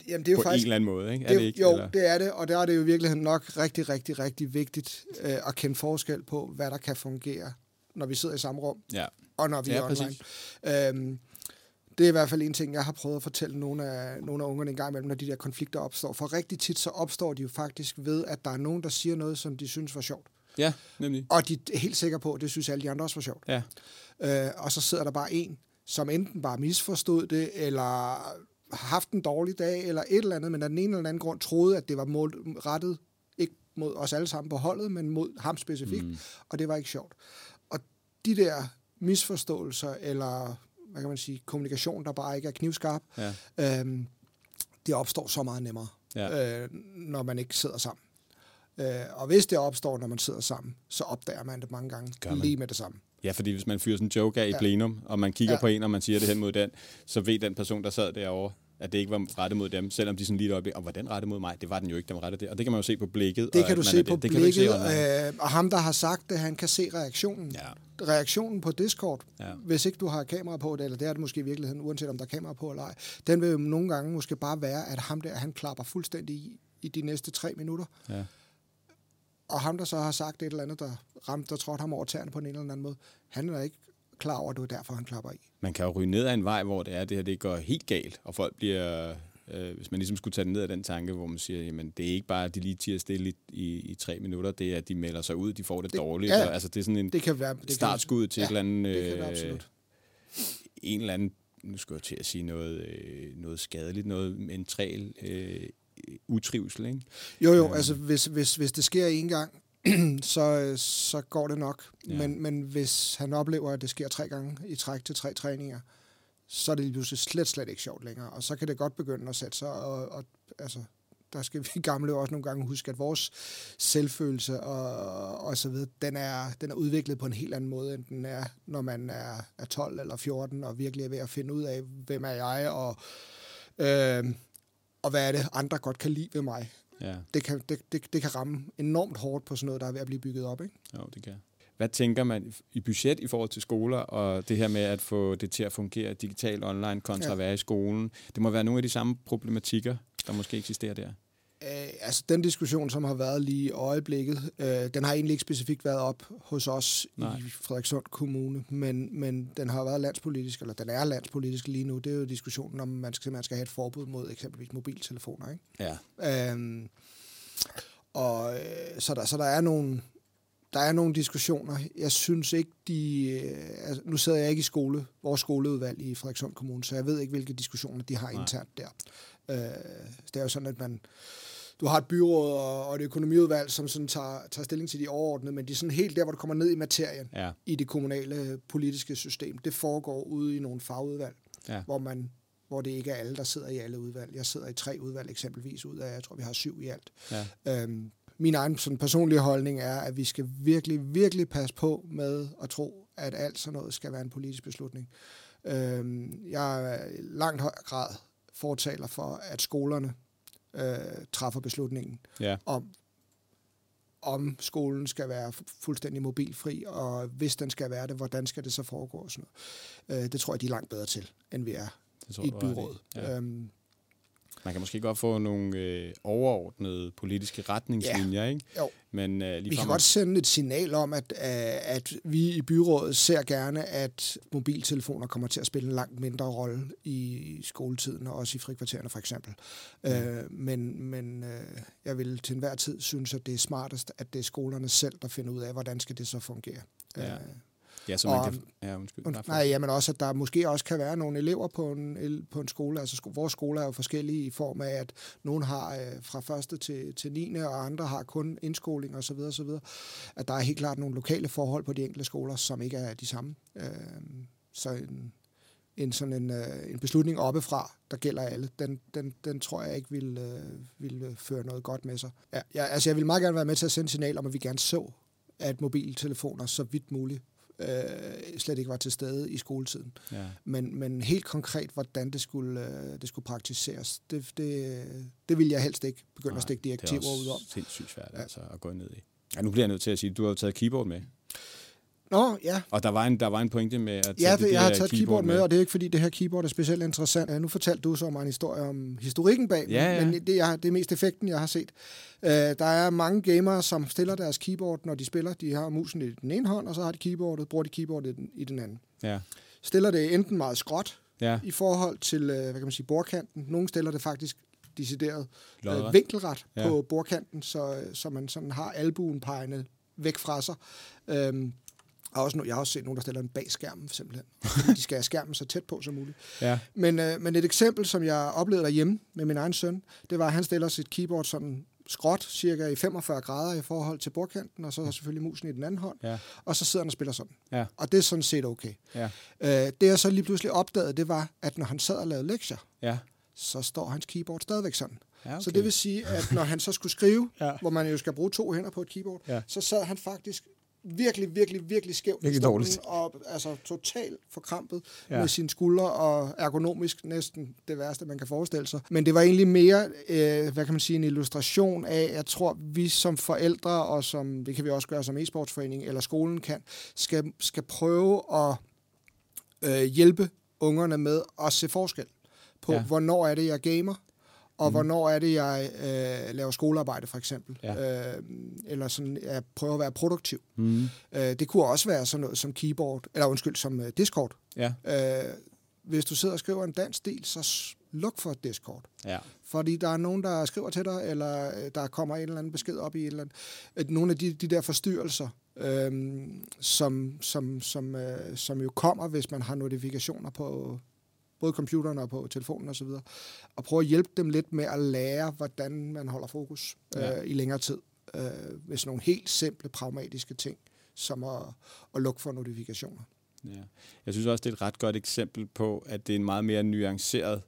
jamen, det er jo på faktisk, en eller anden måde, ikke? Er det, det ikke? Jo, eller? det er det, og der er det jo virkelig nok rigtig, rigtig, rigtig vigtigt øh, at kende forskel på, hvad der kan fungere, når vi sidder i samme rum, ja. og når vi ja, er online. Øhm, det er i hvert fald en ting, jeg har prøvet at fortælle nogle af, nogle af ungerne en gang imellem, når de der konflikter opstår. For rigtig tit så opstår de jo faktisk ved, at der er nogen, der siger noget, som de synes var sjovt. Ja, nemlig. Og de er helt sikre på, at det synes alle de andre også var sjovt. Ja. Øh, og så sidder der bare en, som enten bare misforstod det, eller har haft en dårlig dag, eller et eller andet, men af den ene eller anden grund troede, at det var mål, rettet ikke mod os alle sammen på holdet, men mod ham specifikt, mm. og det var ikke sjovt. Og de der misforståelser, eller hvad kan man sige, kommunikation, der bare ikke er knivskarp, ja. øhm, det opstår så meget nemmere, ja. øh, når man ikke sidder sammen. Øh, og hvis det opstår, når man sidder sammen, så opdager man det mange gange lige med det samme. Ja, fordi hvis man fyrer sådan en joke af i ja. plenum, og man kigger ja. på en, og man siger det hen mod den, så ved den person, der sad derovre, at det ikke var rettet mod dem, selvom de sådan lige deroppe, og var den rettet mod mig? Det var den jo ikke, den var rettet det. Og det kan man jo se på blikket. Det kan du se på det. blikket, det se øh, og ham, der har sagt det, han kan se reaktionen. Ja. Reaktionen på Discord, ja. hvis ikke du har kamera på det, eller det er det måske i virkeligheden, uanset om der er kamera på eller ej, den vil jo nogle gange måske bare være, at ham der, han klapper fuldstændig i, i de næste tre minutter. Ja og ham, der så har sagt et eller andet, der, ramte, der trådte ham over tæerne på en eller anden måde, han er ikke klar over, at det er derfor, han klapper i. Man kan jo ryge ned ad en vej, hvor det er, det her det går helt galt, og folk bliver, øh, hvis man ligesom skulle tage det ned af den tanke, hvor man siger, jamen det er ikke bare, at de lige tiger stille i, i, i tre minutter, det er, at de melder sig ud, de får det, det dårligt. Ja, og, altså det er sådan en det kan være, det startskud til ja, et eller andet, det kan det øh, en eller anden nu skal jeg til at sige noget, øh, noget skadeligt, noget mentalt øh, utrivsel, ikke? Jo, jo, øhm. altså hvis, hvis, hvis det sker en gang, så, så går det nok. Ja. Men, men hvis han oplever, at det sker tre gange i træk til tre træninger, så er det lige slet, slet ikke sjovt længere. Og så kan det godt begynde at sætte sig, og, og altså, der skal vi gamle også nogle gange huske, at vores selvfølelse og, og så videre, den er, den er udviklet på en helt anden måde, end den er, når man er, er 12 eller 14 og virkelig er ved at finde ud af, hvem er jeg, og øh, og hvad er det, andre godt kan lide ved mig. Ja, Det kan, det, det, det kan ramme enormt hårdt på sådan noget, der er ved at blive bygget op. Ikke? jo, det kan. Hvad tænker man i budget i forhold til skoler, og det her med at få det til at fungere digitalt online kontra Ja. at være i skolen? Det må være nogle af de samme problematikker, der måske eksisterer der. Øh, altså den diskussion, som har været lige i øjeblikket, øh, den har egentlig ikke specifikt været op hos os Nej. i Frederikssund Kommune, men, men den har været landspolitisk, eller den er landspolitisk lige nu. Det er jo diskussionen om, man skal, man skal have et forbud mod eksempelvis mobiltelefoner. Ikke? Ja, Øhm, og øh, så der, så der er nogle der er nogle diskussioner. Jeg synes ikke, de... Øh, altså, nu sidder jeg ikke i skole, vores skoleudvalg i Frederikssund Kommune, så jeg ved ikke, hvilke diskussioner de har Nej. internt der. Øh, det er jo sådan, at man... Du har et byråd og, og et økonomiudvalg, som sådan tager, tager stilling til de overordnede, men de er sådan helt der, hvor du kommer ned i materien ja, i det kommunale politiske system. Det foregår ude i nogle fagudvalg, ja. hvor man hvor det ikke er alle, der sidder i alle udvalg. Jeg sidder i tre udvalg eksempelvis ud af, jeg tror, vi har syv i alt. ja. Øhm, min egen sådan personlige holdning er, at vi skal virkelig, virkelig passe på med at tro, at alt sådan noget skal være en politisk beslutning. Øhm, jeg er langt høj grad fortaler for, at skolerne øh, træffer beslutningen ja. om, om skolen skal være fu- fuldstændig mobilfri, og hvis den skal være det, hvordan skal det så foregå og sådan noget. Øh, det tror jeg, de er langt bedre til, end vi er Det tror i et byråd. Ja. Øhm, Man kan måske godt få nogle øh, overordnede politiske retningslinjer, ikke? jo. Men øh, lige Vi kan godt sende et signal om, at, øh, at vi i byrådet ser gerne, at mobiltelefoner kommer til at spille en langt mindre rolle i skoletiden, og også i frikvartererne for eksempel. Ja. Øh, men men øh, jeg vil til enhver tid synes, at det er smartest, at det er skolerne selv, der finder ud af, hvordan skal det så fungere. Ja. Øh, Ja, så man og- kan... Ja, undskyld. Und, nej, jamen også, at der måske også kan være nogle elever på en, på en skole. Altså, sko- vores skoler er jo forskellige i form af, at nogen har øh, fra første til, til 9. og andre har kun indskoling osv. osv. At der er helt klart nogle lokale forhold på de enkelte skoler, som ikke er de samme. Øh, så en, en sådan en, øh, en beslutning oppefra, der gælder alle, den, den, den tror jeg ikke vil, øh, vil øh, føre noget godt med sig. Ja, jeg, altså, jeg vil meget gerne være med til at sende signal om, at vi gerne så, at mobiltelefoner så vidt muligt øh, slet ikke var til stede i skoletiden. Ja. Men, men helt konkret, hvordan det skulle, øh, det skulle praktiseres, det, det, det vil jeg helst ikke begynde Nej, at stikke det er direktiver ud om. også sindssygt svært altså, at gå ned i. Ja, nu bliver jeg nødt til at sige, at du har jo taget keyboard med. Nå, ja. Og der var en, der var en pointe med at tage Ja, det, det, jeg har taget keyboard med, og det er ikke fordi, det her keyboard er specielt interessant. Ja, Nu fortalte du så mig en historie om historikken bag, men- Ja, ja. men det, jeg, det er mest effekten, jeg har set. Uh, der er mange gamere, som stiller deres keyboard, når de spiller. De har musen i den ene hånd, og så har de keyboardet, bruger de keyboardet i den, i den anden. Ja, Stiller det enten meget skråt, ja. i forhold til, øh, hvad kan man sige, bordkanten. Nogle stiller det faktisk decideret øh, vinkelret Ja. på bordkanten, så, øh, så man sådan har albuen pegende væk fra sig. Øhm, og også, jeg har også set nogen, der stiller den bag skærmen, simpelthen. De skal have skærmen så tæt på som muligt. ja. Men, øh, men et eksempel, som jeg oplevede derhjemme med min egen søn, det var, at han stiller sit keyboard sådan skråt, cirka i 45 grader i forhold til bordkanten, og så har selvfølgelig musen i den anden hånd, Ja. og så sidder han og spiller sådan. Ja. Og det er sådan set okay. Ja. Øh, det jeg så lige pludselig opdagede, det var, at når han sad og lavede lektier, Ja. så står hans keyboard stadigvæk sådan. ja okay. Så det vil sige, at når han så skulle skrive, ja. hvor man jo skal bruge to hænder på et keyboard, Ja. så sad han faktisk virkelig, virkelig, virkelig skævt Virkelig dårligt. og altså totalt forkrampet Ja. med sine skuldre, og ergonomisk næsten det værste, man kan forestille sig. Men det var egentlig mere, øh, hvad kan man sige, en illustration af, jeg tror, vi som forældre, og som, det kan vi også gøre som e-sportsforening, eller skolen kan, skal, skal prøve at øh, hjælpe ungerne med at se forskel på, ja. hvornår er det, jeg gamer, og mm. hvornår er det, jeg øh, laver skolearbejde, for eksempel. Ja. Øh, eller sådan, jeg prøver at være produktiv. Mm. Øh, det kunne også være sådan noget som keyboard, eller undskyld, som øh, Discord. Ja. Øh, hvis du sidder og skriver en dansk stil, så luk for Discord. Ja. Fordi der er nogen, der skriver til dig, eller øh, der kommer en eller anden besked op i et eller andet. Øh, Nogle af de, de der forstyrrelser, øh, som, som, som, øh, som jo kommer, hvis man har notifikationer på både computeren og på telefonen osv., og prøve at hjælpe dem lidt med at lære, hvordan man holder fokus øh, Ja. i længere tid. Øh, med sådan nogle helt simple, pragmatiske ting, som at, at lukke for notifikationer. Ja. Jeg synes også, det er et ret godt eksempel på, at det er en meget mere nuanceret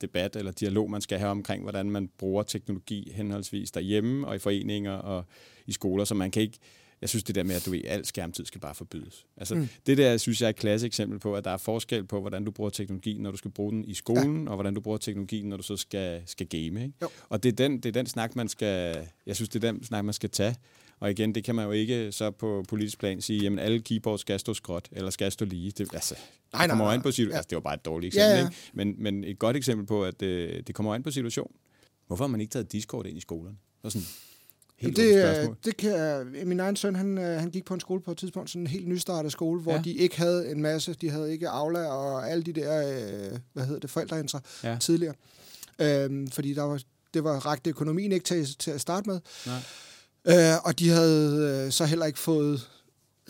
debat eller dialog, man skal have omkring, hvordan man bruger teknologi henholdsvis derhjemme og i foreninger og i skoler, så man kan ikke jeg synes det der med, at du ved, al skærmtid skal bare forbydes. Altså, mm. det der, synes jeg er et klasse eksempel på, at der er forskel på, hvordan du bruger teknologi, når du skal bruge den i skolen, ja. og hvordan du bruger teknologien, når du så skal, skal game. Ikke? Jo. Og det er, den, det er den snak, man skal, jeg synes, det er den snak, man skal tage. Og igen, det kan man jo ikke så på politisk plan sige, jamen alle keyboards skal stå skråt, eller skal stå lige. Det, altså, Nej, det kommer nej, jo an på nej. situation. Ja. Altså, det var bare et dårligt eksempel, Ja, ja. Ikke? Men, men et godt eksempel på, at øh, det kommer an på situation. Hvorfor har man ikke taget Discord ind i skolerne? Var sådan helt det, det, øh, kan, min egen søn, han, øh, han gik på en skole på et tidspunkt, sådan en helt nystartet skole, hvor Ja. de ikke havde en masse, de havde ikke Aula og alle de der, øh, hvad hedder det, forældreintra Ja. tidligere. Øhm, fordi der var, det var rækket økonomien ikke til, til at starte med. Nej. Øh, og de havde øh, så heller ikke fået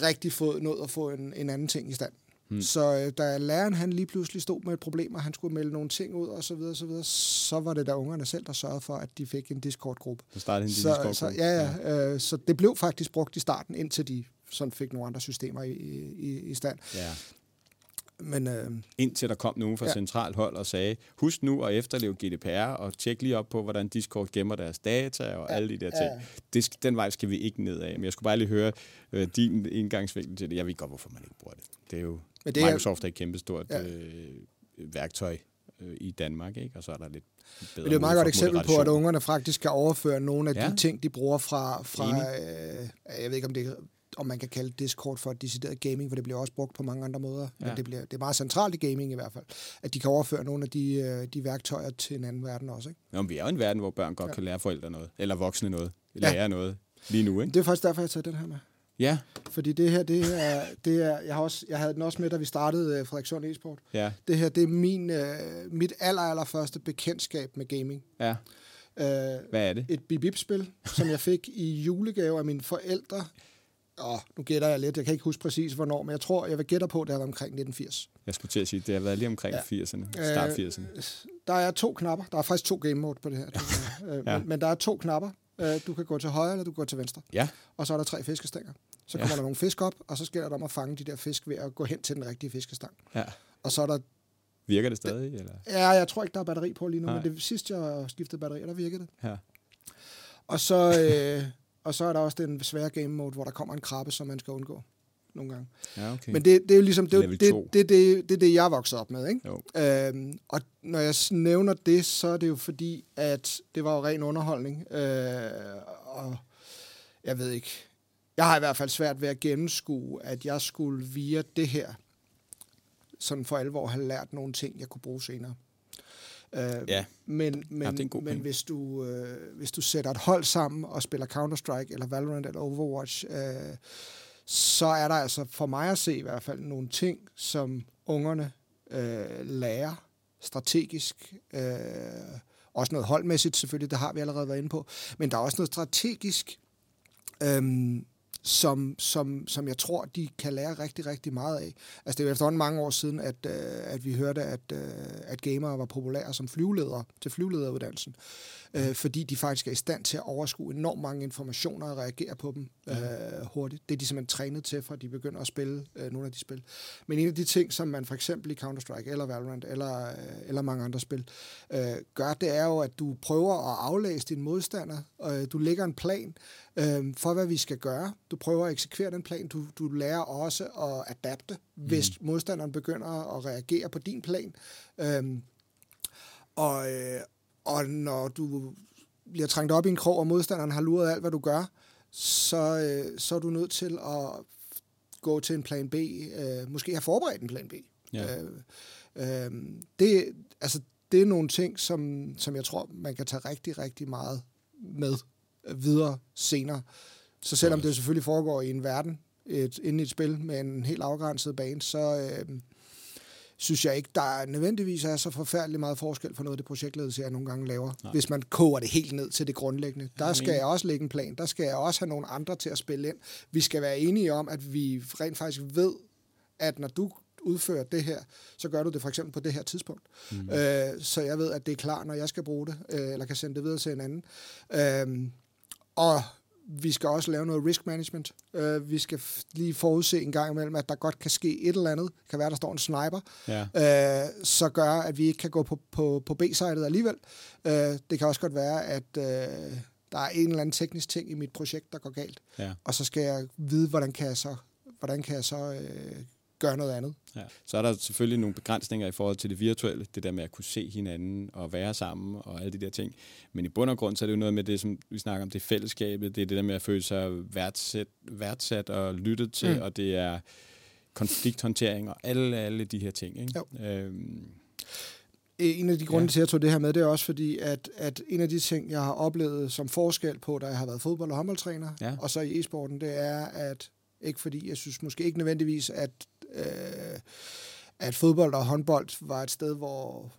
rigtig fået nået at få en, en anden ting i stand. Hmm. Så øh, da læreren han lige pludselig stod med et problem, og han skulle melde nogle ting ud og så videre, så videre, så var det da ungerne selv, der sørgede for, at de fik en Discord-gruppe. Så startede han Så, Discord. så, ja, ja, øh, så det blev faktisk brugt i starten, indtil de sådan fik nogle andre systemer i, i, i stand. ja. Men øh, Indtil der kom nogen fra ja. Centralt hold og sagde, husk nu at efterleve GDPR og tjek lige op på, hvordan Discord gemmer deres data og ja. alle de der ting. ja. Det, den vej skal vi ikke ned af. Men jeg skulle bare lige høre øh, din indgangsvinkel til det. Jeg ved godt, hvorfor man ikke bruger det. Det er jo, Men det Microsoft er et kæmpestort ja. Ja. øh, værktøj øh, i Danmark, ikke? og så er der lidt bedre Men det er et meget godt eksempel på, at ungerne faktisk kan overføre nogle af Ja. de ting, de bruger fra, fra øh, jeg ved ikke, om, det, om man kan kalde Discord for decideret gaming, for det bliver også brugt på mange andre måder. Ja. Men det, bliver, det er meget centralt i gaming i hvert fald, at de kan overføre nogle af de, øh, de værktøjer til en anden verden også. Ikke? Nå, men vi er jo en verden, hvor børn godt ja. Ja. kan lære forældre noget, eller voksne noget, Ja. lære noget lige nu, ikke? Det er faktisk derfor, jeg tager den her med. Ja, Fordi det her, det er, det er jeg, har også, jeg havde den også med, da vi startede øh, Frederikssund e-sport. ja, Det her, det er min, øh, mit aller, aller første bekendtskab med gaming. ja. Øh, Hvad er det? et bip-bip-spil, som jeg fik i julegave af mine forældre. Åh, nu gætter jeg lidt. Jeg kan ikke huske præcis, hvornår, men jeg tror, jeg vil gætte på, at det har været omkring 1980. Jeg skulle til at sige, det har været lige omkring ja. Ja. 80'erne, start Øh, 80'erne. Der er to knapper. Der er faktisk to game mode på det her. Ja. men, men der er to knapper. Du kan gå til højre, eller du kan gå til venstre. Ja, Og så er der tre fiskestænger. Så Ja. kommer der nogle fisk op, og så sker der om at fange de der fisk ved at gå hen til den rigtige fiskestang. ja. Og så er der... Virker det stadig, eller? Ja, jeg tror ikke, der er batteri på lige nu, Nej. men det sidste, jeg skiftede batteri, der virkede det. Ja. Og så, øh, og så er der også den svære game mode, hvor der kommer en krabbe, som man skal undgå nogle gange. Ja, okay. Men det, det er jo ligesom, det, er det, det, det, det, er det, jeg er vokset op med, ikke? Jo. Øhm, og når jeg nævner det, så er det jo fordi, at det var jo ren underholdning. Øh, og jeg ved ikke, jeg har i hvert fald svært ved at gennemskue, at jeg skulle via det her, sådan for alvor have lært nogle ting, jeg kunne bruge senere. Øh, Ja. Men, men, Ja, men hvis, du, øh, hvis du sætter et hold sammen og spiller Counter-Strike, eller Valorant, eller Overwatch, øh, så er der altså for mig at se i hvert fald nogle ting, som ungerne øh, lærer strategisk. Øh, også noget holdmæssigt selvfølgelig, det har vi allerede været inde på. Men der er også noget strategisk, øh, som, som, som jeg tror, de kan lære rigtig, rigtig meget af. Altså det er jo efterhånden mange år siden, at, øh, at vi hørte, at, øh, at gamere var populære som flyveledere til flyvelederuddannelsen. Øh, fordi de faktisk er i stand til at overskue enormt mange informationer og reagere på dem øh, hurtigt. Det er de simpelthen trænet til, fra de begynder at spille øh, nogle af de spil. Men en af de ting, som man for eksempel i Counter-Strike eller Valorant eller, øh, eller mange andre spil øh, gør, det er jo, at du prøver at aflæse din modstander. Øh, du lægger en plan øh, for, hvad vi skal gøre. Du prøver at eksekvere den plan. Du, du lærer også at adapte, hvis modstanderen begynder at reagere på din plan. Øh, og, øh, og når du bliver trængt op i en krog, og modstanderen har luret alt, hvad du gør, så, øh, så er du nødt til at gå til en plan B. Øh, måske have forberedt en plan B. Ja. Øh, øh, det, altså, det er nogle ting, som, som jeg tror, man kan tage rigtig, rigtig meget med videre senere. Så selvom det selvfølgelig foregår i en verden, et, inde i et spil med en helt afgrænset bane, så øh, synes jeg ikke, der nødvendigvis er så forfærdelig meget forskel for noget af det projektledelse, jeg nogle gange laver. Nej. Hvis man koger det helt ned til det grundlæggende. Der skal jeg også lægge en plan. Der skal jeg også have nogle andre til at spille ind. Vi skal være enige om, at vi rent faktisk ved, at når du udfører det her, så gør du det for eksempel på det her tidspunkt. Mm. Øh, så jeg ved, at det er klar, når jeg skal bruge det, øh, eller kan sende det videre til en anden. Øh, og vi skal også lave noget risk management. Øh, vi skal lige forudse en gang imellem, at der godt kan ske et eller andet. Det kan være, der står en sniper, Ja. øh, så gør, at vi ikke kan gå på, på, på B-sidet alligevel. Øh, det kan også godt være, at, øh, der er en eller anden teknisk ting i mit projekt, der går galt. Ja. Og så skal jeg vide, hvordan kan jeg så, hvordan kan jeg så øh, gøre noget andet. Ja. Så er der selvfølgelig nogle begrænsninger i forhold til det virtuelle, det der med at kunne se hinanden og være sammen og alle de der ting. Men i bund og grund så er det jo noget med det, som vi snakker om, det fællesskabet, det er det der med at føle sig værdsat, værdsat og lyttet til, mm. og det er konflikthåndtering og alle, alle de her ting. Ikke? Jo. Øhm, En af de grunde ja. til, at jeg tog det her med, det er også fordi, at, at en af de ting, jeg har oplevet som forskel på, da jeg har været fodbold- og håndboldtræner, Ja. og så i e-sporten, det er, at ikke fordi, jeg synes måske ikke nødvendigvis, at, øh, at fodbold og håndbold var et sted, hvor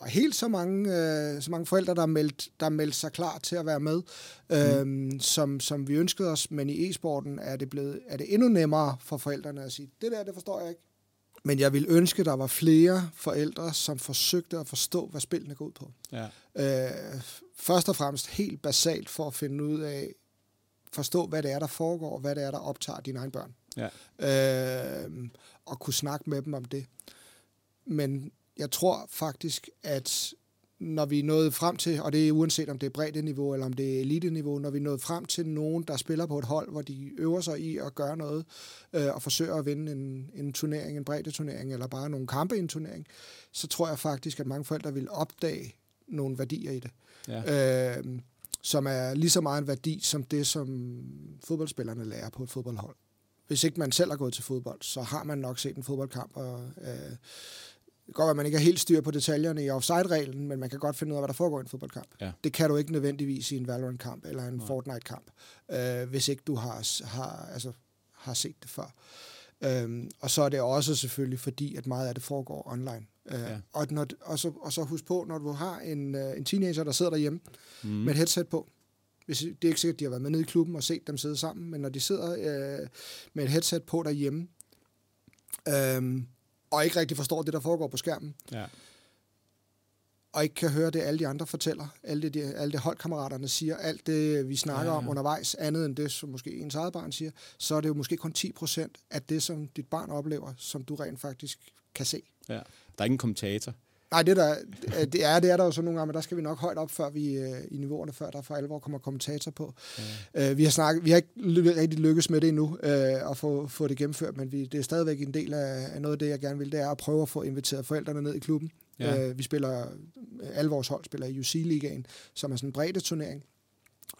og helt så mange, øh, så mange forældre, der meldt, der meldt sig klar til at være med, øh, som, som vi ønskede os. Men i e-sporten er det, blevet, er det endnu nemmere for forældrene at sige, det der, det forstår jeg ikke. Men jeg vil ønske, der var flere forældre, som forsøgte at forstå, hvad spillene går ud på. ja. Øh, først og fremmest helt basalt for at finde ud af, forstå, hvad det er, der foregår, hvad det er, der optager dine egne børn. Ja. Øh, og kunne snakke med dem om det. Men jeg tror faktisk, at når vi er nået frem til, og det er uanset om det er bredde niveau eller om det er elite niveau, når vi er nået frem til nogen, der spiller på et hold, hvor de øver sig i at gøre noget, øh, og forsøger at vinde en, en turnering, en bredde turnering, eller bare nogle kampe i en turnering, så tror jeg faktisk, at mange forældre vil opdage nogle værdier i det. Ja. Øh, som er lige så meget en værdi som det, som fodboldspillerne lærer på et fodboldhold. Hvis ikke man selv har gået til fodbold, så har man nok set en fodboldkamp, og øh, det kan godt være, at man ikke er helt styr på detaljerne i offside-reglen, men man kan godt finde ud af, hvad der foregår i en fodboldkamp. Ja. Det kan du ikke nødvendigvis i en Valorant-kamp eller en. Fortnite-kamp, øh, hvis ikke du har, har, altså, har set det før. Øhm, og så er det også selvfølgelig fordi, at meget af det foregår online. Øh, Ja. og, når, og, så, og så husk på, når du har en, øh, en teenager, der sidder derhjemme Mm. mm. med et headset på. Hvis, det er ikke sikkert, at de har været med nede i klubben og set dem sidde sammen, men når de sidder øh, med et headset på derhjemme, øh, og ikke rigtig forstår det, der foregår på skærmen, Ja. og ikke kan høre det, alle de andre fortæller, alle det, de- alle det holdkammeraterne siger, alt det, vi snakker Ja, ja, om undervejs, andet end det, som måske ens eget barn siger, så er det jo måske kun 10% af det, som dit barn oplever, som du rent faktisk kan se. ja. Der er ikke en kommentator. Nej, det, der, øh, det, er, det er der jo så nogle gange, men der skal vi nok højt op før vi, øh, i niveauerne, før der for alvor kommer kommentator på. Ja. Øh, vi, har snakket, vi har ikke rigtig lykkes med det endnu, øh, at få, få det gennemført, men vi, det er stadigvæk en del af, af noget af det, jeg gerne vil, det er at prøve at få inviteret forældrene ned i klubben. Ja. Øh, vi spiller, alle vores hold spiller i UC-ligaen, som er sådan en bredde turnering.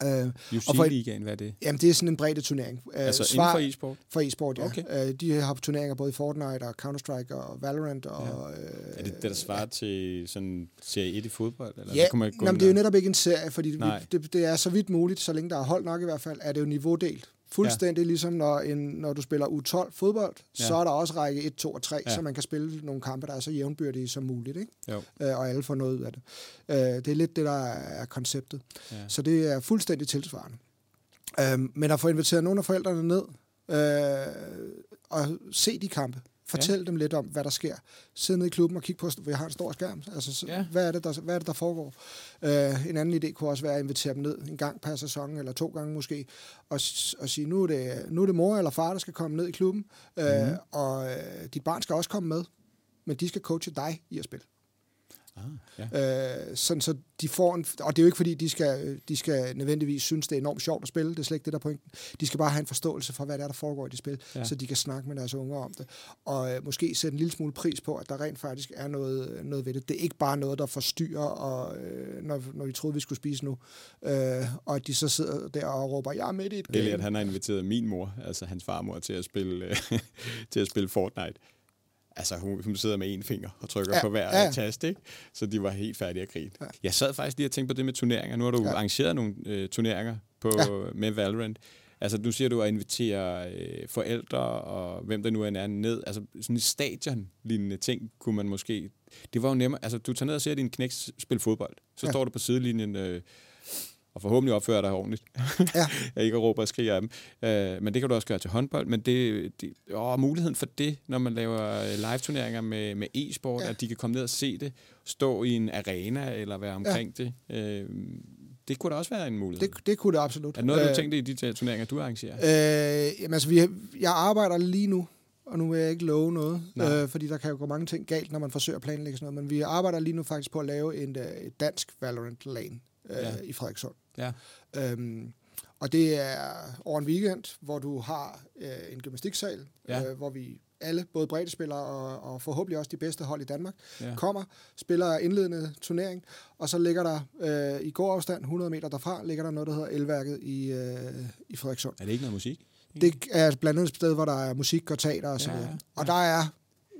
Øh, UC-ligaen, hvad er det? jamen, det er sådan en bredde turnering. Øh, Altså inden for e-sport? for e-sport, ja. Okay. Øh, de har turneringer både i Fortnite og Counter-Strike og Valorant. Og, øh, Er det det, der svarer til sådan serie 1 i fodbold? Eller Ja, kunne man gå Nå, men ind det er jo netop ikke en serie, fordi vi, det, det er så vidt muligt, så længe der er hold nok i hvert fald, er det jo niveaudelt. Fuldstændig ja. ligesom når, en, når du spiller U12 fodbold, Ja. så er der også række 1, 2 og 3, Ja. så man kan spille nogle kampe, der er så jævnbyrdige som muligt, ikke? Jo. Øh, og alle får noget ud af det. Øh, det er lidt det, der er konceptet. Ja. Så det er fuldstændig tilsvarende. Øhm, men at få inviteret nogle af forældrene ned øh, og se de kampe. Fortæl ja. dem lidt om, hvad der sker. Sidde nede i klubben og kigge på, vi har en stor skærm. Altså, så, Ja. hvad, er det, der, hvad er det, der foregår? Øh, en anden idé kunne også være at invitere dem ned en gang per sæson, eller to gange måske, og, og sige, nu er, det, nu er det mor eller far, der skal komme ned i klubben, øh, Mhm. og øh, dit barn skal også komme med, men de skal coache dig i at spille. Ah, ja. Øh, sådan så de får en, og det er jo ikke fordi, de skal, de skal nødvendigvis synes, det er enormt sjovt at spille, det er slet ikke det, der er pointen. De skal bare have en forståelse for, hvad det er, der foregår i de spil, Ja. så de kan snakke med deres unger om det. Og øh, måske sætte en lille smule pris på, at der rent faktisk er noget, noget ved det. Det er ikke bare noget, der forstyrrer, og, øh, når, når vi troede, vi skulle spise nu, øh, og at de så sidder der og råber, jeg er midt i et Eller at game. han har inviteret min mor, altså hans farmor, til at spille, til at spille Fortnite. Altså, hun, hun sidder med en finger og trykker ja, på hver ja, tast, ikke? Så de var helt færdige at grine. Ja. Jeg sad faktisk lige og tænkte på det med turneringer. Nu har du ja. Arrangeret nogle øh, turneringer på, ja. Med Valorant. Altså, nu siger du at invitere øh, forældre og hvem der nu er ned. Altså, sådan en stadion-lignende ting kunne man måske... Det var jo nemmere. Altså, du tager ned og ser din knæks spille fodbold. Så. Ja. står du på sidelinjen øh, og forhåbentlig opfører dig ordentligt. Ja. jeg ikke råber og skriger af dem. Øh, men det kan du også gøre til håndbold. Men det, det, åh, muligheden for det, når man laver øh, live-turneringer med, med e-sport, ja. At de kan komme ned og se det, stå i en arena eller være omkring ja. det, øh, det kunne da også være en mulighed. Det, det kunne det absolut. er noget, du Øh, tænkte i de turneringer, du arrangerer? Øh, jamen, altså, vi, jeg arbejder lige nu, og nu vil jeg ikke love noget, Nej. øh, fordi der kan jo gå mange ting galt, når man forsøger at planlægge sådan noget, men vi arbejder lige nu faktisk på at lave en, øh, et dansk Valorant LAN øh, Ja. i Frederikssund. Ja. Øhm, og det er over en weekend, hvor du har øh, en gymnastiksal, Ja. øh, hvor vi alle, både breddespillere og, og forhåbentlig også de bedste hold i Danmark, Ja. kommer, spiller indledende turnering, og så ligger der øh, i god afstand, 100 meter derfra, ligger der noget, der hedder Elværket i, øh, i Frederikssund. Er det ikke noget musik? Det er blandt andet et sted, hvor der er musik og teater og så Ja, videre. ja. Og der er,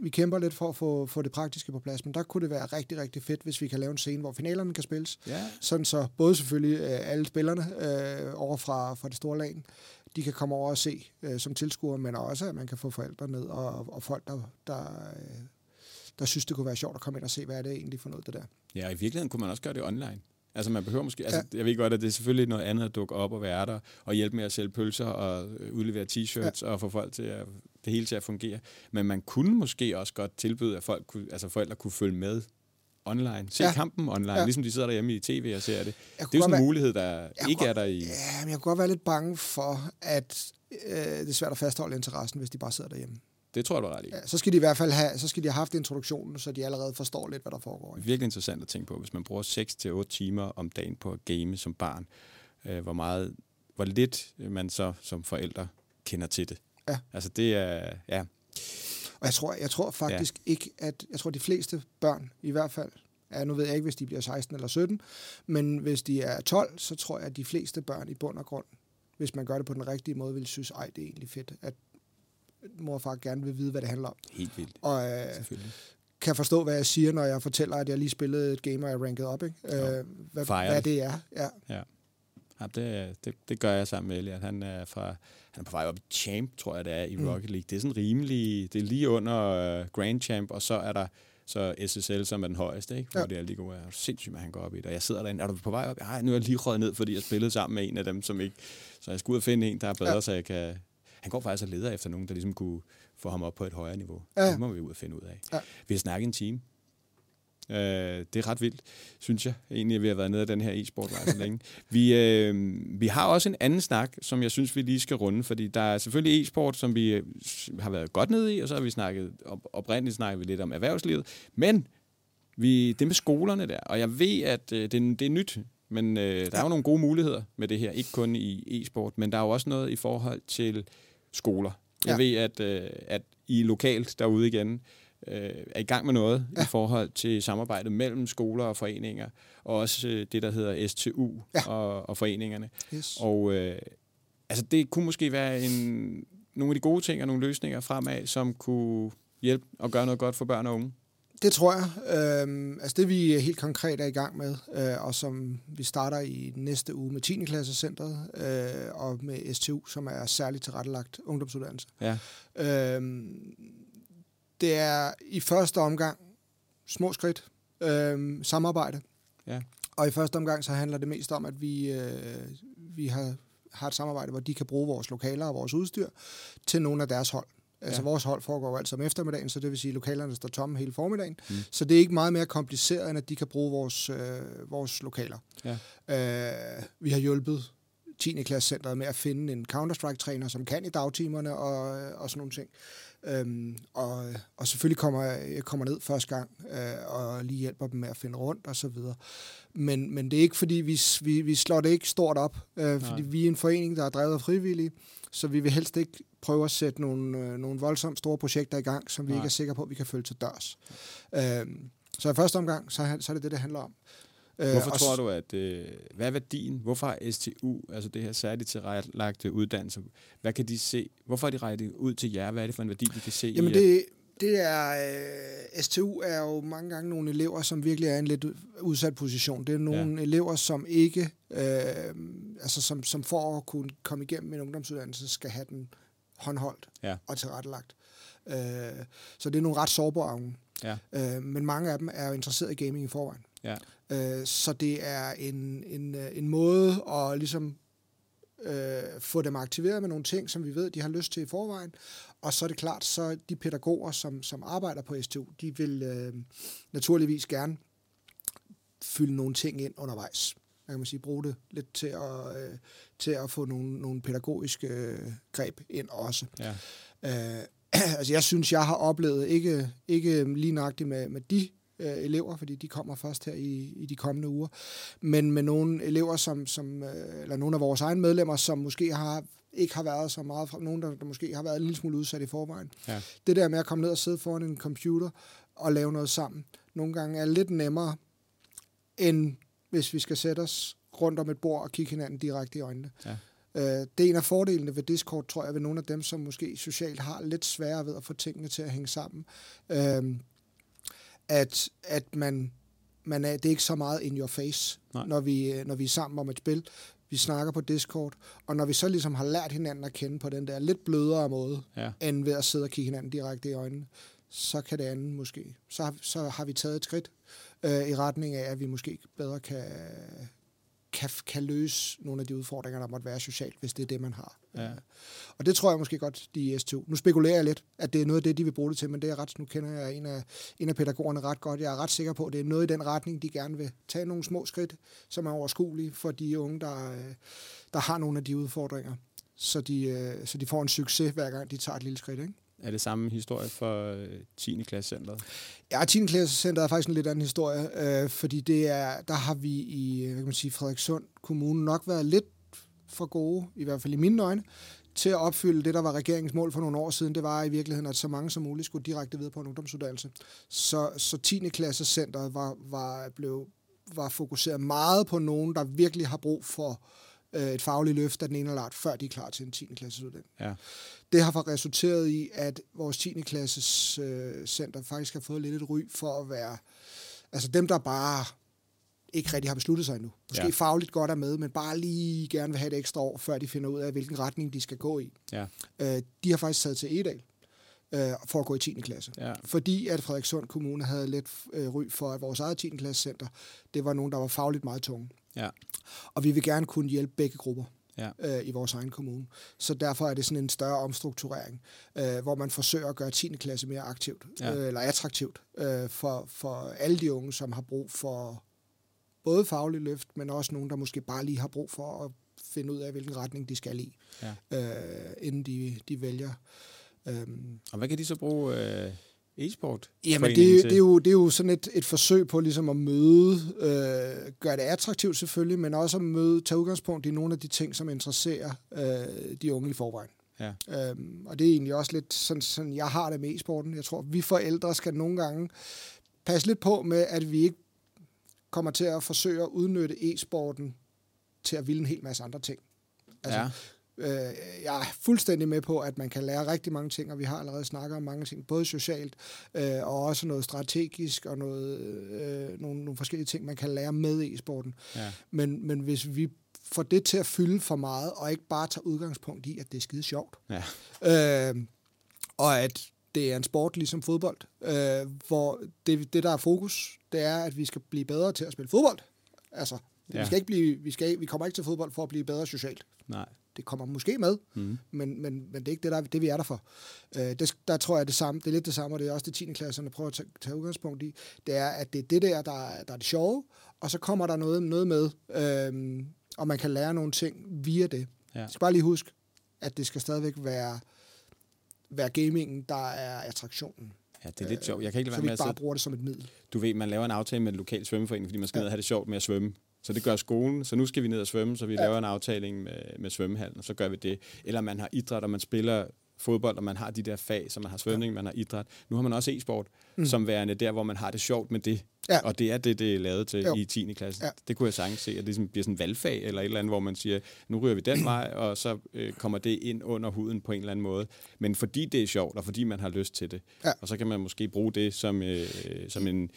vi kæmper lidt for at få, få det praktiske på plads, men der kunne det være rigtig, rigtig fedt, hvis vi kan lave en scene, hvor finalerne kan spilles. Ja. Sådan så både selvfølgelig øh, alle spillerne øh, over fra, fra det store lag, de kan komme over og se øh, som tilskuere, men også at man kan få forældre ned og, og folk, der, der, øh, der synes, det kunne være sjovt at komme ind og se, hvad er det egentlig for noget, det der. Ja, i virkeligheden kunne man også gøre det online. Altså man behøver måske, altså, jeg ved godt, at det er selvfølgelig noget andet at dukke op og være der, og hjælpe med at sælge pølser og øh, udlevere t-shirts ja. og få folk til at, det hele til at fungere. Men man kunne måske også godt tilbyde, at folk kunne, altså forældre kunne følge med online. Se ja. Kampen online, ja. Ligesom de sidder derhjemme i tv og ser det. Jeg Det er jo sådan en være- mulighed, der ikke kunne- er der i... Ja, men jeg kunne godt være lidt bange for, at øh, det er svært at fastholde interessen, hvis de bare sidder derhjemme. Det tror jeg, du er ret i. Ja, så skal de i hvert fald have, så skal de have haft introduktionen, så de allerede forstår lidt, hvad der foregår. Er virkelig interessant at tænke på, hvis man bruger 6-8 timer om dagen på at game som barn, øh, hvor meget, hvor lidt man så som forældre kender til det. Ja. Altså det er, ja, Og jeg tror, jeg tror faktisk ja. ikke, at jeg tror, de fleste børn i hvert fald, ja, nu ved jeg ikke, hvis de bliver 16 eller 17, men hvis de er 12, så tror jeg, at de fleste børn i bund og grund, hvis man gør det på den rigtige måde, vil synes, ej, det er egentlig fedt, at mor og far gerne vil vide, hvad det handler om. helt vildt, Og øh, selvfølgelig. kan forstå, hvad jeg siger, når jeg fortæller, at jeg lige spillede et game, og jeg rankede op. Ikke? Jo. Øh, hvad, Fejre hvad det. er. Ja. Ja, det, det, det gør jeg sammen med Elliot. Han er, fra, han er på vej op i Champ, tror jeg det er, i Mm. Rocket League. Det er sådan rimelig, det er lige under uh, Grand Champ, og så er der så SSL, som er den højeste, ikke? hvor Ja. det er de gode. Er sindssygt, hvad han går op i det. Og jeg sidder derinde, er du på vej op? Nej, nu er jeg lige røget ned, fordi jeg spillede sammen med en af dem, som ikke... Så jeg skulle ud og finde en, der er bedre, ja. Ja. så jeg kan... Han går faktisk og leder efter nogen, der ligesom kunne få ham op på et højere niveau. Ja. Det må vi ud og finde ud af. Ja. Vi har snakket en time. Øh, det er ret vildt, synes jeg, egentlig, at vi har været nede af den her e-sport så længe. Vi, øh, vi har også en anden snak, som jeg synes, vi lige skal runde, fordi der er selvfølgelig e-sport, som vi øh, har været godt nede i, og så har vi snakket, op, oprindeligt snakket vi lidt om erhvervslivet, men vi, det med skolerne der, og jeg ved, at øh, det, er- det er nyt, men øh, der er jo nogle gode muligheder med det her, ikke kun i e-sport, men der er jo også noget i forhold til skoler. Jeg Ja. ved, at, øh, at I lokalt derude igen øh, er i gang med noget ja. i forhold til samarbejdet mellem skoler og foreninger, og også øh, det, der hedder STU Ja. og, og foreningerne. Yes. Og øh, altså, det kunne måske være en, nogle af de gode ting og nogle løsninger fremad, som kunne hjælpe og gøre noget godt for børn og unge. Det tror jeg. Øhm, altså det vi helt konkret er i gang med, øh, og som vi starter i næste uge med 10. klassecentret øh, og med STU, som er særligt tilrettelagt ungdomsuddannelse. Ja. Øhm, det er i første omgang små skridt, øhm, samarbejde. Ja. Og i første omgang så handler det mest om, at vi, øh, vi har, har et samarbejde, hvor de kan bruge vores lokaler og vores udstyr til nogle af deres hold. Altså Ja. vores hold foregår altid om eftermiddagen, så det vil sige, at lokalerne står tomme hele formiddagen. Mm. Så det er ikke meget mere kompliceret, end at de kan bruge vores, øh, vores lokaler. Ja. Øh, vi har hjulpet 10. klassecentret med at finde en Counter-Strike-træner, som kan i dagtimerne og, og sådan nogle ting. Øhm, og, og selvfølgelig kommer jeg kommer ned første gang øh, og lige hjælper dem med at finde rundt og så videre. Men, men det er ikke fordi, vi, vi, vi slår det ikke stort op, øh, fordi Nej. vi er en forening, der er drevet af frivillige, så vi vil helst ikke prøve at sætte nogle, øh, nogle voldsomt store projekter i gang, som vi Nej. ikke er sikre på, at vi kan følge til dørs. Øhm, så i første omgang, så, er- så er det det, det handler om. Øh, Hvorfor tror du, at... Øh, hvad er værdien? Hvorfor har STU, altså det her særligt tilrettelagte uddannelse, hvad kan de se? Hvorfor er de rettet ud til jer? Hvad er det for en værdi, de kan se Jamen i, det, det er, øh, STU er jo mange gange nogle elever, som virkelig er i en lidt udsat position. Det er nogle ja. elever, som ikke, øh, altså som, som for at kunne komme igennem en ungdomsuddannelse, skal have den håndholdt Ja. og tilrettelagt. Øh, så det er nogle ret sårbare unge. Ja. Øh, men mange af dem er jo interesseret i gaming i forvejen. Ja. Øh, så det er en, en, øh, en måde at ligesom øh, få dem aktiveret med nogle ting, som vi ved, de har lyst til i forvejen. Og så er det klart, så de pædagoger, som, som arbejder på STU, de vil øh, naturligvis gerne fylde nogle ting ind undervejs. Man kan man sige, bruge det lidt til at, øh, til at få nogle, nogle pædagogiske øh, greb ind også. Ja. Øh, altså jeg synes, jeg har oplevet, ikke, ikke lige nøjagtigt med, med de øh, elever, fordi de kommer først her i, i de kommende uger, men med nogle elever, som, som øh, eller nogle af vores egne medlemmer, som måske har ikke har været så meget fra nogen, der, der måske har været en lille smule udsat i forvejen. Ja. Det der med at komme ned og sidde foran en computer og lave noget sammen, nogle gange er lidt nemmere, end hvis vi skal sætte os rundt om et bord og kigge hinanden direkte i øjnene. Ja. Øh, det er en af fordelene ved Discord, tror jeg, ved nogle af dem, som måske socialt har lidt sværere ved at få tingene til at hænge sammen. Øh, at, at man, man er, det er ikke så meget in your face, Nej. når vi, øh, når vi er sammen om et spil. Vi snakker på Discord, og når vi så ligesom har lært hinanden at kende på den der lidt blødere måde, Ja. end ved at sidde og kigge hinanden direkte i øjnene, så kan det andet måske. Så har, så har vi taget et skridt øh, i retning af, at vi måske bedre kan, kan, kan løse nogle af de udfordringer, der måtte være socialt, hvis det er det, man har. Ja. Og det tror jeg måske godt, de i S2. Nu spekulerer jeg lidt, at det er noget af det, de vil bruge det til, men det er ret, nu kender jeg en af, en af pædagogerne ret godt. Jeg er ret sikker på, at det er noget i den retning, de gerne vil tage nogle små skridt, som er overskuelige for de unge, der, øh, der har nogle af de udfordringer. Så de, øh, så de får en succes, hver gang de tager et lille skridt. Ikke? Er det samme historie for øh, 10. klassecentret? Ja, 10. klassecentret er faktisk en lidt anden historie, øh, fordi det er, der har vi i hvad kan man sige, Frederikssund Kommune nok været lidt for gode, i hvert fald i mine øjne, til at opfylde det, der var regeringens mål for nogle år siden. Det var i virkeligheden, at så mange som muligt skulle direkte videre på en ungdomsuddannelse. Så, så 10. klassecenteret var, var, blev, var fokuseret meget på nogen, der virkelig har brug for øh, et fagligt løft af den ene eller art, før de er klar til en 10. klasses uddannelse. Ja. Det har resulteret i, at vores 10. klasses øh, center faktisk har fået lidt et ry for at være, altså dem, der bare ikke rigtig har besluttet sig endnu. Måske Ja. fagligt godt er med, men bare lige gerne vil have et ekstra år, før de finder ud af, hvilken retning de skal gå i. Ja. Øh, de har faktisk taget til Edal øh, for at gå i 10. klasse. Ja. Fordi at Frederikssund Kommune havde lidt øh, ry for, at vores eget 10. klasse center, det var nogen, der var fagligt meget tunge. Ja. Og vi vil gerne kunne hjælpe begge grupper Ja. øh, i vores egen kommune. Så derfor er det sådan en større omstrukturering, øh, hvor man forsøger at gøre 10. klasse mere aktivt, Ja. øh, eller attraktivt, øh, for, for alle de unge, som har brug for både faglig løft, men også nogen, der måske bare lige har brug for at finde ud af, hvilken retning de skal i, Ja. øh, inden de, de vælger. Øhm, Og hvad kan de så bruge øh, e-sport? Jamen, det, det, er jo, det er jo sådan et, et forsøg på ligesom at møde, øh, gøre det attraktivt selvfølgelig, men også at møde, tage udgangspunkt i nogle af de ting, som interesserer øh, de unge i forvejen. Ja. Øhm, og det er egentlig også lidt sådan, sådan, jeg har det med e-sporten. Jeg tror, vi forældre skal nogle gange passe lidt på med, at vi ikke kommer til at forsøge at udnytte e-sporten til at ville en hel masse andre ting. Altså, ja. Øh, jeg er fuldstændig med på, at man kan lære rigtig mange ting, og vi har allerede snakket om mange ting, både socialt øh, og også noget strategisk og noget, øh, nogle, nogle forskellige ting, man kan lære med e-sporten. ja. Men, men hvis vi får det til at fylde for meget, og ikke bare tager udgangspunkt i, at det er skide sjovt, Ja. øh, og at det er en sport ligesom fodbold, øh, hvor det, det, der er fokus, det er, at vi skal blive bedre til at spille fodbold. Altså, ja. Ja. vi, skal ikke blive, vi, skal, vi kommer ikke til fodbold for at blive bedre socialt. Nej. Det kommer måske med, Mm. men, men, men det er ikke det, der, det vi er der for. Øh, det, der tror jeg, det, samme, det er lidt det samme, og det er også det 10. klasserne prøver at tage, tage udgangspunkt i. Det er, at det er det der, der, er- der er det sjove, og så kommer der noget, noget med, øh, og man kan lære nogle ting via det. Ja. Jeg skal bare lige huske, at det skal stadigvæk være, være gamingen, der er attraktionen. Ja, det er lidt sjovt. Jeg kan ikke lade Så være med at bare bruger det som et middel. Du ved, man laver en aftale med en lokal svømmeforening, fordi man skal Ja. ned og have det sjovt med at svømme. Så det gør skolen, så nu skal vi ned og svømme, så vi ja. laver en aftale med, med svømmehallen, og så gør vi det. Eller man har idræt, og man spiller fodbold, og man har de der fag, så man har svømning, man har idræt. Nu har man også e-sport, mm. som værende der, hvor man har det sjovt med det. Ja. Og det er det, det er lavet til Jo. i 10. klasse. Ja. Det kunne jeg sagtens se, at det ligesom bliver sådan en valgfag, eller et eller andet, hvor man siger, nu ryger vi den vej, og så øh, kommer det ind under huden på en eller anden måde. Men fordi det er sjovt, og fordi man har lyst til det. Ja. Og så kan man måske bruge det som, øh, som en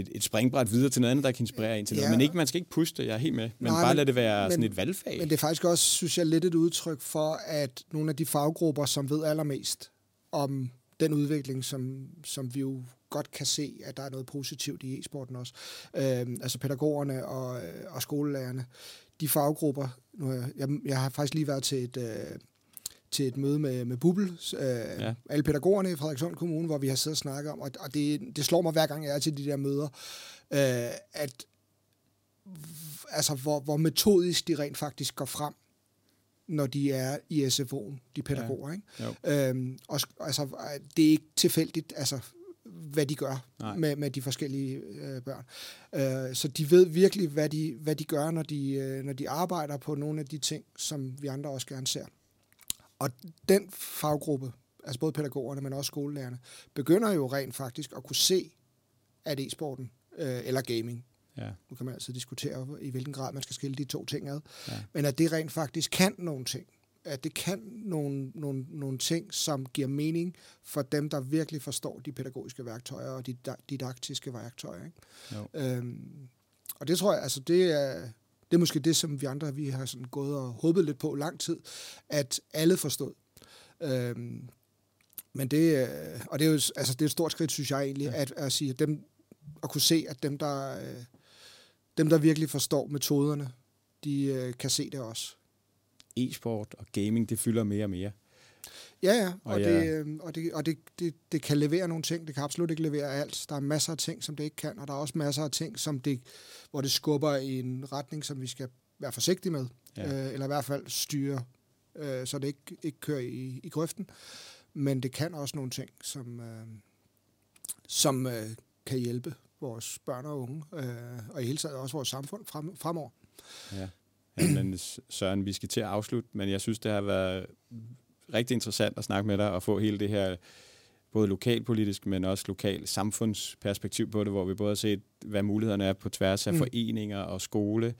et, et springbræt videre til noget andet, der kan inspirere en til noget. Ja. Men ikke, man skal ikke puste det, jeg er helt med. Men Nej, bare lade det være men- sådan et valgfag. Men det er faktisk også, synes jeg, lidt et udtryk for, at nogle af de faggrupper, som ved allermest om den udvikling, som, som vi jo godt kan se, at der er noget positivt i e-sporten også. Øhm, altså pædagogerne og, øh, og skolelærerne. De faggrupper, nu har jeg, jeg, jeg har faktisk lige været til et, øh, til et møde med, med Bubel, øh, Ja. alle pædagogerne i Frederikssund Kommune, hvor vi har siddet og snakket om, og, og det, det slår mig hver gang, jeg er til de der møder, øh, at altså, hvor, hvor metodisk de rent faktisk går frem, når de er i SFO'en, de pædagoger. Ja. Ikke? Jo. Øhm, og, altså, det er ikke tilfældigt, altså, hvad de gør Nej. med, med de forskellige øh, børn. Øh, så de ved virkelig, hvad de, hvad de gør, når de, øh, når de arbejder på nogle af de ting, som vi andre også gerne ser. Og den faggruppe, altså både pædagogerne, men også skolelærerne, begynder jo rent faktisk at kunne se, at e-sporten øh, eller gaming, Ja. nu kan man altid diskutere, i hvilken grad man skal skille de to ting ad, Ja. men at det rent faktisk kan nogle ting. At det kan nogle, nogle, nogle ting, som giver mening for dem, der virkelig forstår de pædagogiske værktøjer og de da- didaktiske værktøjer. Ikke? Jo. Øhm, og det tror jeg, altså det er, det er måske det, som vi andre vi har sådan gået og håbet lidt på lang tid, at alle forstod. Øhm, men det, øh, og det er jo altså, det er et stort skridt, synes jeg egentlig, Ja. at, at sige, at dem, at kunne se, at dem, der, øh, dem, der virkelig forstår metoderne, de øh, kan se det også. E-sport og gaming, det fylder mere og mere. Ja, ja, Og og, jeg- det, øh, og, det, og det, det, det kan levere nogle ting. Det kan absolut ikke levere alt. Der er masser af ting, som det ikke kan, og der er også masser af ting, som det, hvor det skubber i en retning, som vi skal være forsigtige med, Ja. ja. øh, eller i hvert fald styre, øh, så det ikke, ikke kører i, i grøften. Men det kan også nogle ting, som, øh, som øh, kan hjælpe vores børn og unge, øh, og i hele taget også vores samfund frem, fremover. Ja. ja men Søren, vi skal til at afslutte, men jeg synes, det har været rigtig interessant at snakke med dig og få hele det her både lokalpolitisk, men også lokal samfundsperspektiv på det, hvor vi både har set, hvad mulighederne er på tværs af mm. Foreninger og skole,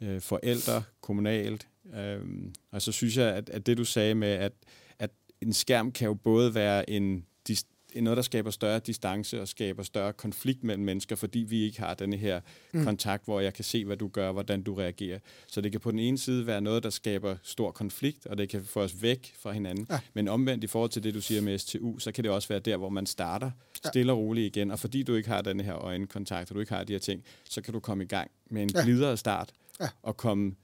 øh, forældre, kommunalt. Øhm, og så synes jeg, at, at det du sagde med, at, at en skærm kan jo både være en noget, der skaber større distance og skaber større konflikt mellem mennesker, fordi vi ikke har denne her mm. Kontakt, hvor jeg kan se, hvad du gør, hvordan du reagerer. Så det kan på den ene side være noget, der skaber stor konflikt, og det kan få os væk fra hinanden. Ja. Men omvendt i forhold til det, du siger med STU, så kan det også være der, hvor man starter stille og roligt igen. Og fordi du ikke har den her øjenkontakt, og du ikke har de her ting, så kan du komme i gang med en Ja. glidere start Ja. og komme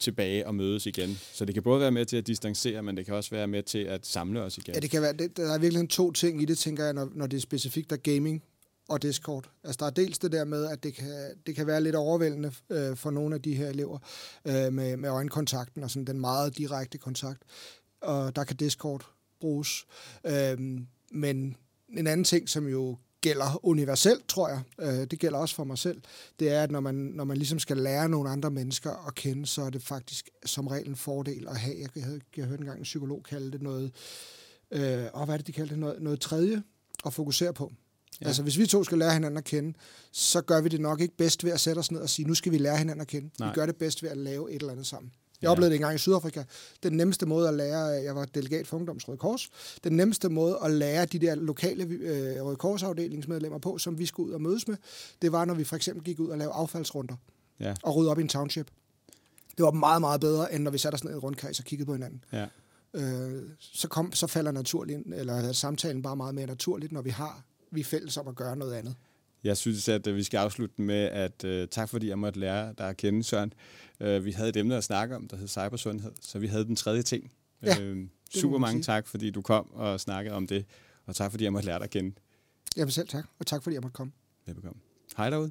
tilbage og mødes igen. Så det kan både være med til at distancere, men det kan også være med til at samle os igen. Ja, det kan være, det, der er virkelig to ting i det, tænker jeg, når, når det er specifikt der gaming og Discord. Altså, der er dels det der med, at det kan, det kan være lidt overvældende øh, for nogle af de her elever øh, med, med øjenkontakten og sådan den meget direkte kontakt. Og der kan Discord bruges. Øh, men en anden ting, som jo gælder universelt, tror jeg, øh, det gælder også for mig selv, det er, at når man, når man ligesom skal lære nogle andre mennesker at kende, så er det faktisk som regel en fordel at have, jeg, havde, jeg hørte engang en psykolog kalde det noget, øh, og hvad er det, de kalder det, noget, noget tredje at fokusere på. Ja. Altså, hvis vi to skal lære hinanden at kende, så gør vi det nok ikke bedst ved at sætte os ned og sige, nu skal vi lære hinanden at kende. Nej. Vi gør det bedst ved at lave et eller andet sammen. Jeg Ja. oplevede det engang i Sydafrika. Den nemmeste måde at lære, jeg var delegat for Ungdoms Røde Kors, den nemmeste måde at lære de der lokale øh, Røde Kors afdelingsmedlemmer på, som vi skulle ud og mødes med, det var, når vi for eksempel gik ud og lavede affaldsrunder Ja. og rydde op i en township. Det var meget, meget bedre, end når vi satte os ned i en rundkreds og kiggede på hinanden Ja. øh, så, kom, så falder naturligt, eller samtalen bare meget mere naturligt, når vi har vi er fælles om at gøre noget andet. Jeg synes, at øh, vi skal afslutte med, at uh, tak fordi jeg måtte lære dig at kende, Søren. Uh, vi havde et emne at snakke om, der hed cybersundhed, så vi havde den tredje ting. Ja, uh, super man mange tak, fordi du kom og snakkede om det, og tak fordi jeg måtte lære dig at kende. Jamen selv tak, og tak fordi jeg måtte komme. Velbekomme. Hej derude.